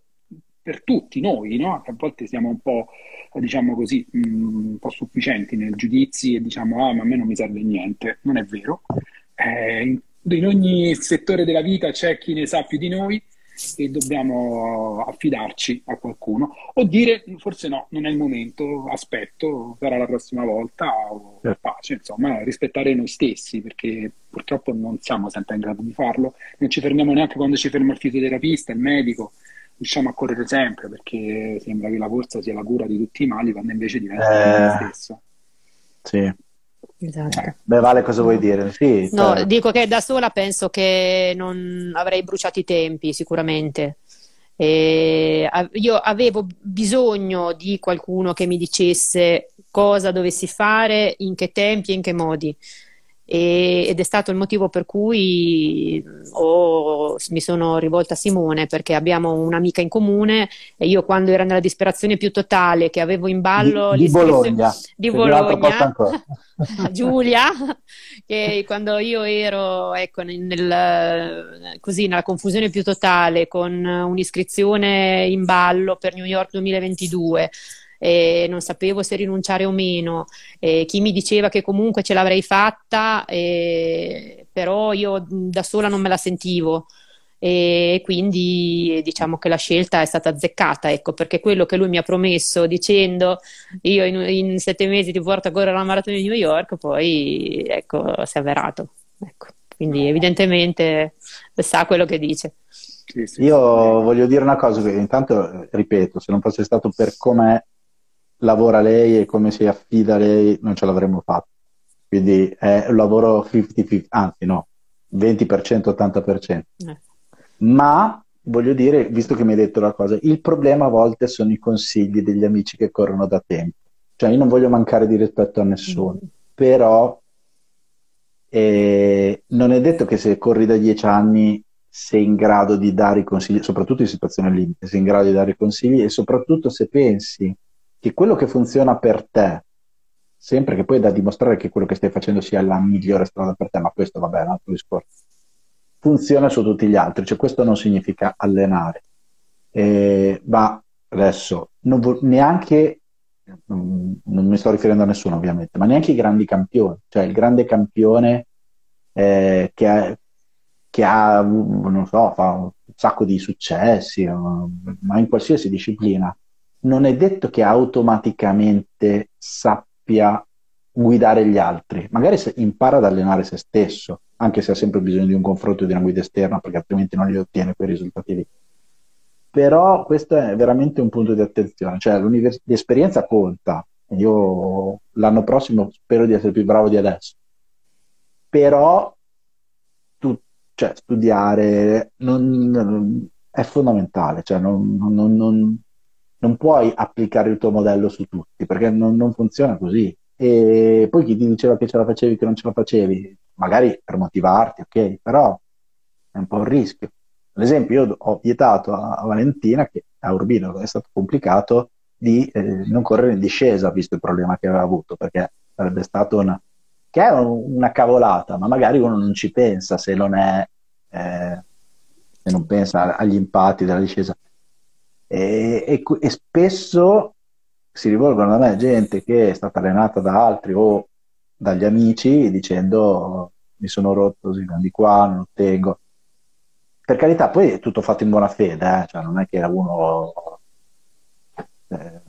[SPEAKER 1] per tutti noi, no? a volte siamo un po', diciamo così, mm, un po' sufficienti nel giudizio e diciamo, ah, ma a me non mi serve niente. Non è vero. Eh, in ogni settore della vita c'è chi ne sa più di noi e dobbiamo affidarci a qualcuno o dire forse no, non è il momento, aspetto, sarà la prossima volta o pace, insomma, rispettare noi stessi perché purtroppo non siamo sempre in grado di farlo, non ci fermiamo neanche quando ci ferma il fisioterapista, il medico, riusciamo a correre sempre perché sembra che la corsa sia la cura di tutti i mali quando invece diventa eh, stesso.
[SPEAKER 2] Sì. Esatto. Eh, beh, Vale, cosa vuoi dire? Sì,
[SPEAKER 3] no, cioè... dico che da sola penso che non avrei bruciato i tempi sicuramente. E io avevo bisogno di qualcuno che mi dicesse cosa dovessi fare, in che tempi e in che modi e, ed è stato il motivo per cui ho, mi sono rivolta a Simone perché abbiamo un'amica in comune e io quando ero nella disperazione più totale che avevo in ballo
[SPEAKER 2] di, di Bologna,
[SPEAKER 3] di Bologna. *laughs* Giulia che quando io ero ecco, nel, così, nella confusione più totale con un'iscrizione in ballo per New York 2022 eh, non sapevo se rinunciare o meno, eh, chi mi diceva che comunque ce l'avrei fatta, eh, però io da sola non me la sentivo e quindi diciamo che la scelta è stata azzeccata, ecco, perché quello che lui mi ha promesso dicendo io in, in sette mesi ti porto a correre la maratona di New York, poi ecco, si è avverato. Ecco. Quindi evidentemente sa quello che dice.
[SPEAKER 2] Sì, sì, io sì. voglio dire una cosa, che intanto ripeto, se non fosse stato per come lavora lei e come si affida a lei non ce l'avremmo fatto. Quindi è un lavoro 50-50, anzi no, 20%, 80%. Eh. Ma voglio dire, visto che mi hai detto la cosa, il problema a volte sono i consigli degli amici che corrono da tempo. Cioè io non voglio mancare di rispetto a nessuno, mm. però eh, non è detto che se corri da dieci anni sei in grado di dare i consigli, soprattutto in situazioni limite, sei in grado di dare i consigli e soprattutto se pensi che quello che funziona per te, sempre che poi è da dimostrare che quello che stai facendo sia la migliore strada per te, ma questo vabbè è un altro discorso, funziona su tutti gli altri, cioè questo non significa allenare. Eh, ma adesso non vo- neanche, non, non mi sto riferendo a nessuno ovviamente, ma neanche i grandi campioni, cioè il grande campione eh, che, ha, che ha, non so, fa un sacco di successi, ma in qualsiasi disciplina, non è detto che automaticamente sappia guidare gli altri, magari impara ad allenare se stesso, anche se ha sempre bisogno di un confronto di una guida esterna, perché altrimenti non li ottiene quei risultati lì. però questo è veramente un punto di attenzione, cioè l'esperienza conta, io l'anno prossimo spero di essere più bravo di adesso, però tu, cioè, studiare non, non, è fondamentale, cioè non, non, puoi applicare il tuo modello su tutti perché non, funziona così. E poi chi ti diceva che ce la facevi, che non ce la facevi, magari per motivarti, ok, però è un po' un rischio. Ad esempio, io ho vietato a, Valentina, che a Urbino è stato complicato, di eh, non correre in discesa, visto il problema che aveva avuto, perché sarebbe stato una, che è una cavolata, ma magari uno non ci pensa se non è, eh, se non pensa agli impatti della discesa. E, e, e, spesso si rivolgono a me gente che è stata allenata da altri o dagli amici dicendo mi sono rotto di qua, non lo tengo per carità, poi è tutto fatto in buona fede, eh? cioè non è che uno, eh,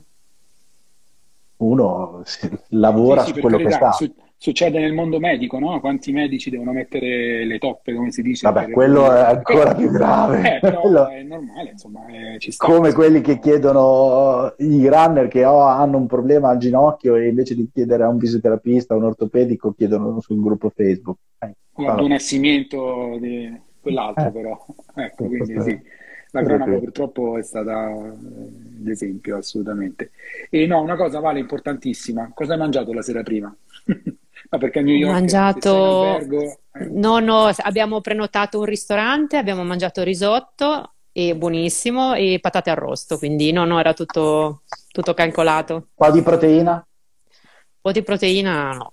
[SPEAKER 2] uno lavora sì, sì, su quello carità, che sta. Su,
[SPEAKER 1] succede nel mondo medico, no? Quanti medici devono mettere le toppe, come si dice?
[SPEAKER 2] Vabbè, quello è ancora più grave.
[SPEAKER 1] Eh, però *laughs* quello... è normale, insomma, eh, ci sta.
[SPEAKER 2] Come quelli che chiedono, i runner che oh, hanno un problema al ginocchio e invece di chiedere a un fisioterapista, a un ortopedico, chiedono sul gruppo Facebook.
[SPEAKER 1] Eh, Guarda, un nascimento di quell'altro eh. però. Ecco, quindi sì. La cronaca purtroppo è stata eh, l'esempio, assolutamente. E no, una cosa vale importantissima. Cosa hai mangiato la sera prima? *laughs*
[SPEAKER 3] Ma perché a New York mangiato... Eh. No, no, abbiamo prenotato un ristorante, abbiamo mangiato risotto e buonissimo e patate arrosto, quindi no, no, era tutto, tutto calcolato. Un
[SPEAKER 2] po' di proteina?
[SPEAKER 3] Un po' di proteina no.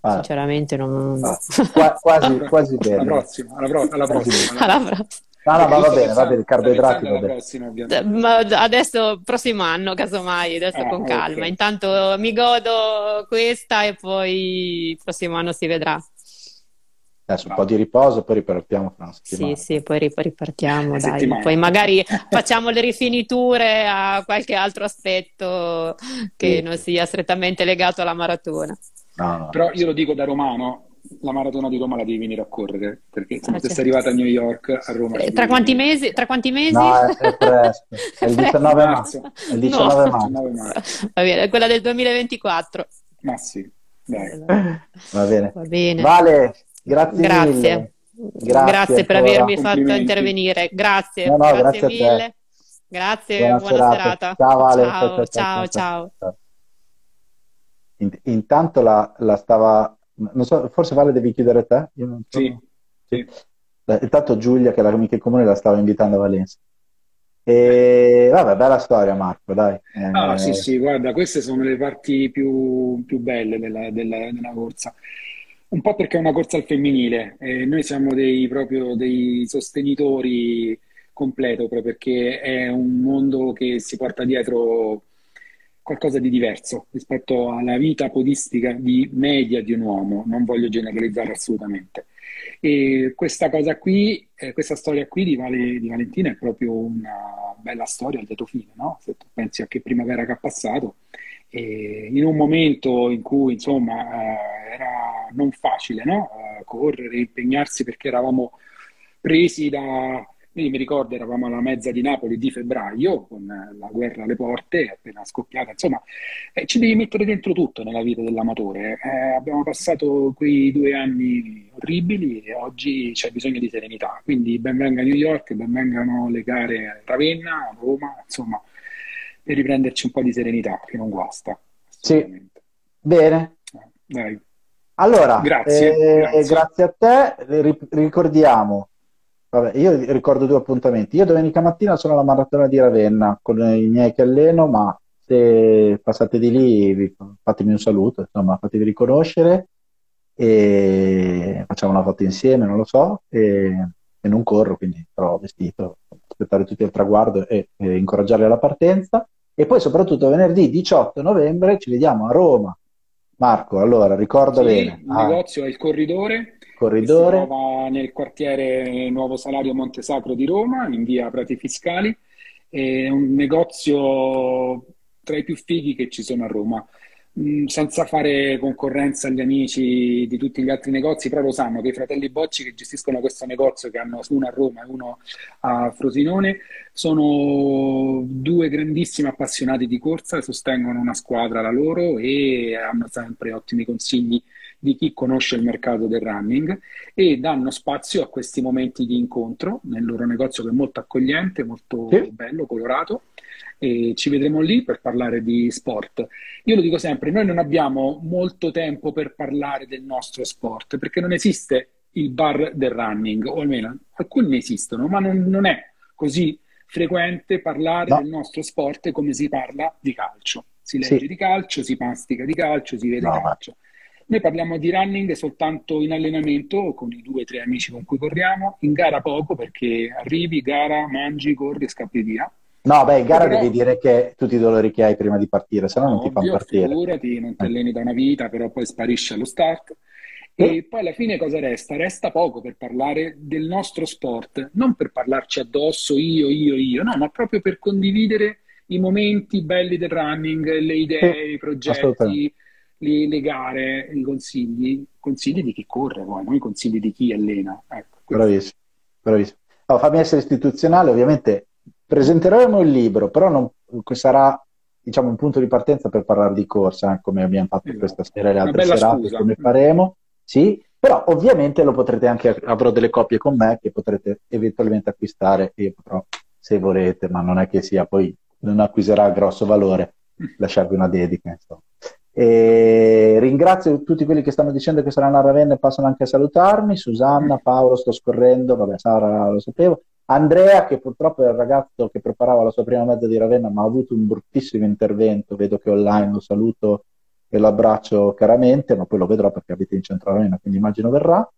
[SPEAKER 3] Ah. Sinceramente non...
[SPEAKER 2] Ah. Qua, quasi, quasi bene.
[SPEAKER 1] Alla prossima, alla, pro- alla prossima. alla prossima.
[SPEAKER 2] No, no, ma va bene, va bene, il carboidrati va
[SPEAKER 3] bene. Ma adesso, prossimo anno, casomai, adesso ah, con calma. Okay. Intanto mi godo questa e poi il prossimo anno si vedrà.
[SPEAKER 2] Adesso un po' di riposo, poi ripartiamo fra una
[SPEAKER 3] settimana. Sì, sì, poi ripartiamo, dai. Poi magari *laughs* facciamo le rifiniture a qualche altro aspetto che sì. non sia strettamente legato alla maratona.
[SPEAKER 1] No, no, Però io lo dico da romano, la maratona di Roma la devi venire a correre perché insomma, ah, se sei arrivata a New York a Roma
[SPEAKER 3] eh, tra, quanti mesi, tra quanti mesi?
[SPEAKER 2] no è, è presto *laughs* è il 19 marzo è il 19 no. marzo.
[SPEAKER 3] va bene, è quella del 2024
[SPEAKER 1] ma sì dai.
[SPEAKER 2] va bene.
[SPEAKER 3] va bene.
[SPEAKER 2] Vale grazie grazie,
[SPEAKER 3] grazie, grazie per avermi fatto intervenire. Grazie no, no, grazie, grazie mille. Grazie buona, buona serata. serata,
[SPEAKER 2] ciao Vale
[SPEAKER 3] ciao ciao, ciao. ciao. ciao
[SPEAKER 2] intanto la, la, stava, non so, forse Vale devi chiudere te? Io non
[SPEAKER 1] so. Sì, sì.
[SPEAKER 2] Intanto Giulia, che è l'amica comune, la stava invitando a Valencia. E vabbè, bella storia, Marco, dai.
[SPEAKER 1] Ah, eh, sì, sì, guarda, queste sono le parti più, più belle della, della, della, corsa. Un po' perché è una corsa al femminile, e noi siamo dei, proprio dei sostenitori completo, proprio perché è un mondo che si porta dietro qualcosa di diverso rispetto alla vita podistica di media di un uomo, non voglio generalizzare assolutamente. E questa cosa qui, eh, questa storia qui di, vale, di, Valentina è proprio una bella storia al lieto fine, no? Se tu pensi a che primavera che ha passato, e in un momento in cui insomma eh, era non facile no? eh, correre, impegnarsi perché eravamo presi da quindi mi ricordo eravamo alla mezza di Napoli di febbraio, con la guerra alle porte, appena scoppiata, insomma, eh, ci devi mettere dentro tutto nella vita dell'amatore. Eh, abbiamo passato quei due anni orribili e oggi c'è bisogno di serenità. Quindi benvenga New York, benvengano le gare a Ravenna, a Roma, insomma, per riprenderci un po' di serenità, che non guasta.
[SPEAKER 2] Sì, bene.
[SPEAKER 1] Eh.
[SPEAKER 2] Allora, grazie, eh, grazie. grazie a te. Ricordiamo Vabbè, io ricordo due appuntamenti. Io domenica mattina sono alla maratona di Ravenna con i miei che alleno, ma se passate di lì fatemi un saluto, insomma, fatevi riconoscere e facciamo una foto insieme, non lo so, e, e non corro, quindi però vestito, aspettare tutti al traguardo e, e incoraggiarli alla partenza. E poi soprattutto venerdì 18 novembre ci vediamo a Roma. Marco, allora ricorda
[SPEAKER 1] sì,
[SPEAKER 2] bene.
[SPEAKER 1] Il ah. negozio è il corridore
[SPEAKER 2] corridore.
[SPEAKER 1] Si trova nel quartiere Nuovo Salario Montesacro di Roma, in via Prati Fiscali. È un negozio tra i più fighi che ci sono a Roma. Mm, senza fare concorrenza agli amici di tutti gli altri negozi, però lo sanno che i fratelli Bocci che gestiscono questo negozio, che hanno uno a Roma e uno a Frosinone, sono due grandissimi appassionati di corsa, sostengono una squadra la loro e hanno sempre ottimi consigli di chi conosce il mercato del running e danno spazio a questi momenti di incontro nel loro negozio che è molto accogliente, molto sì. bello, colorato e ci vedremo lì per parlare di sport. Io lo dico sempre, noi non abbiamo molto tempo per parlare del nostro sport perché non esiste il bar del running, o almeno alcuni ne esistono, ma non, non è così frequente parlare no. del nostro sport come si parla di calcio. Si legge sì. di calcio, si mastica di calcio, si vede no, calcio. Noi parliamo di running soltanto in allenamento con i due o tre amici con cui corriamo, in gara poco perché arrivi, gara, mangi, corri e scappi via.
[SPEAKER 2] No, beh, in gara però... devi dire che tutti i dolori che hai prima di partire, se no non ti fanno partire.
[SPEAKER 1] Figurati, non ti eh. alleni da una vita, però poi sparisce allo start. E poi alla fine cosa resta? Resta poco per parlare del nostro sport, non per parlarci addosso io, io, io, no, ma proprio per condividere i momenti belli del running, le idee, i progetti, le, gare, i consigli, consigli di chi corre poi, non i consigli di chi allena. Ecco,
[SPEAKER 2] bravissimo, bravissimo. Oh, fammi essere istituzionale, ovviamente presenteremo il libro, però non, sarà diciamo, un punto di partenza per parlare di corsa, eh, come abbiamo fatto esatto. questa sera e le altre serate, scusa. come faremo. Sì, però ovviamente lo potrete anche, avrò delle copie con me che potrete eventualmente acquistare e potrò, se volete, ma non è che sia poi, non acquisirà grosso valore, lasciarvi una dedica, insomma. E ringrazio tutti quelli che stanno dicendo che saranno a Ravenna e passano anche a salutarmi. Susanna, Paolo, sto scorrendo, vabbè, Sara lo sapevo. Andrea, che purtroppo è il ragazzo che preparava la sua prima mezza di Ravenna, ma ha avuto un bruttissimo intervento. Vedo che online lo saluto e lo abbraccio caramente, ma poi lo vedrò perché abita in centro Ravenna, quindi immagino verrà.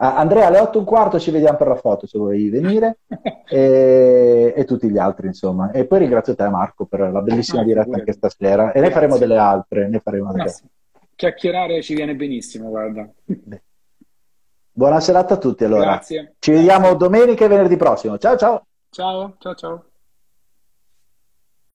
[SPEAKER 2] Uh, Andrea, alle 8 e un quarto ci vediamo per la foto se vuoi venire *laughs* e, e, tutti gli altri, insomma. E poi ringrazio te, Marco, per la bellissima ah, diretta anche stasera. E Grazie. ne faremo delle altre. Ne faremo delle altre.
[SPEAKER 1] Chiacchierare ci viene benissimo, guarda. Beh.
[SPEAKER 2] Buona serata a tutti allora.
[SPEAKER 1] Grazie.
[SPEAKER 2] Ci vediamo domenica e venerdì prossimo. Ciao ciao.
[SPEAKER 1] Ciao, ciao ciao.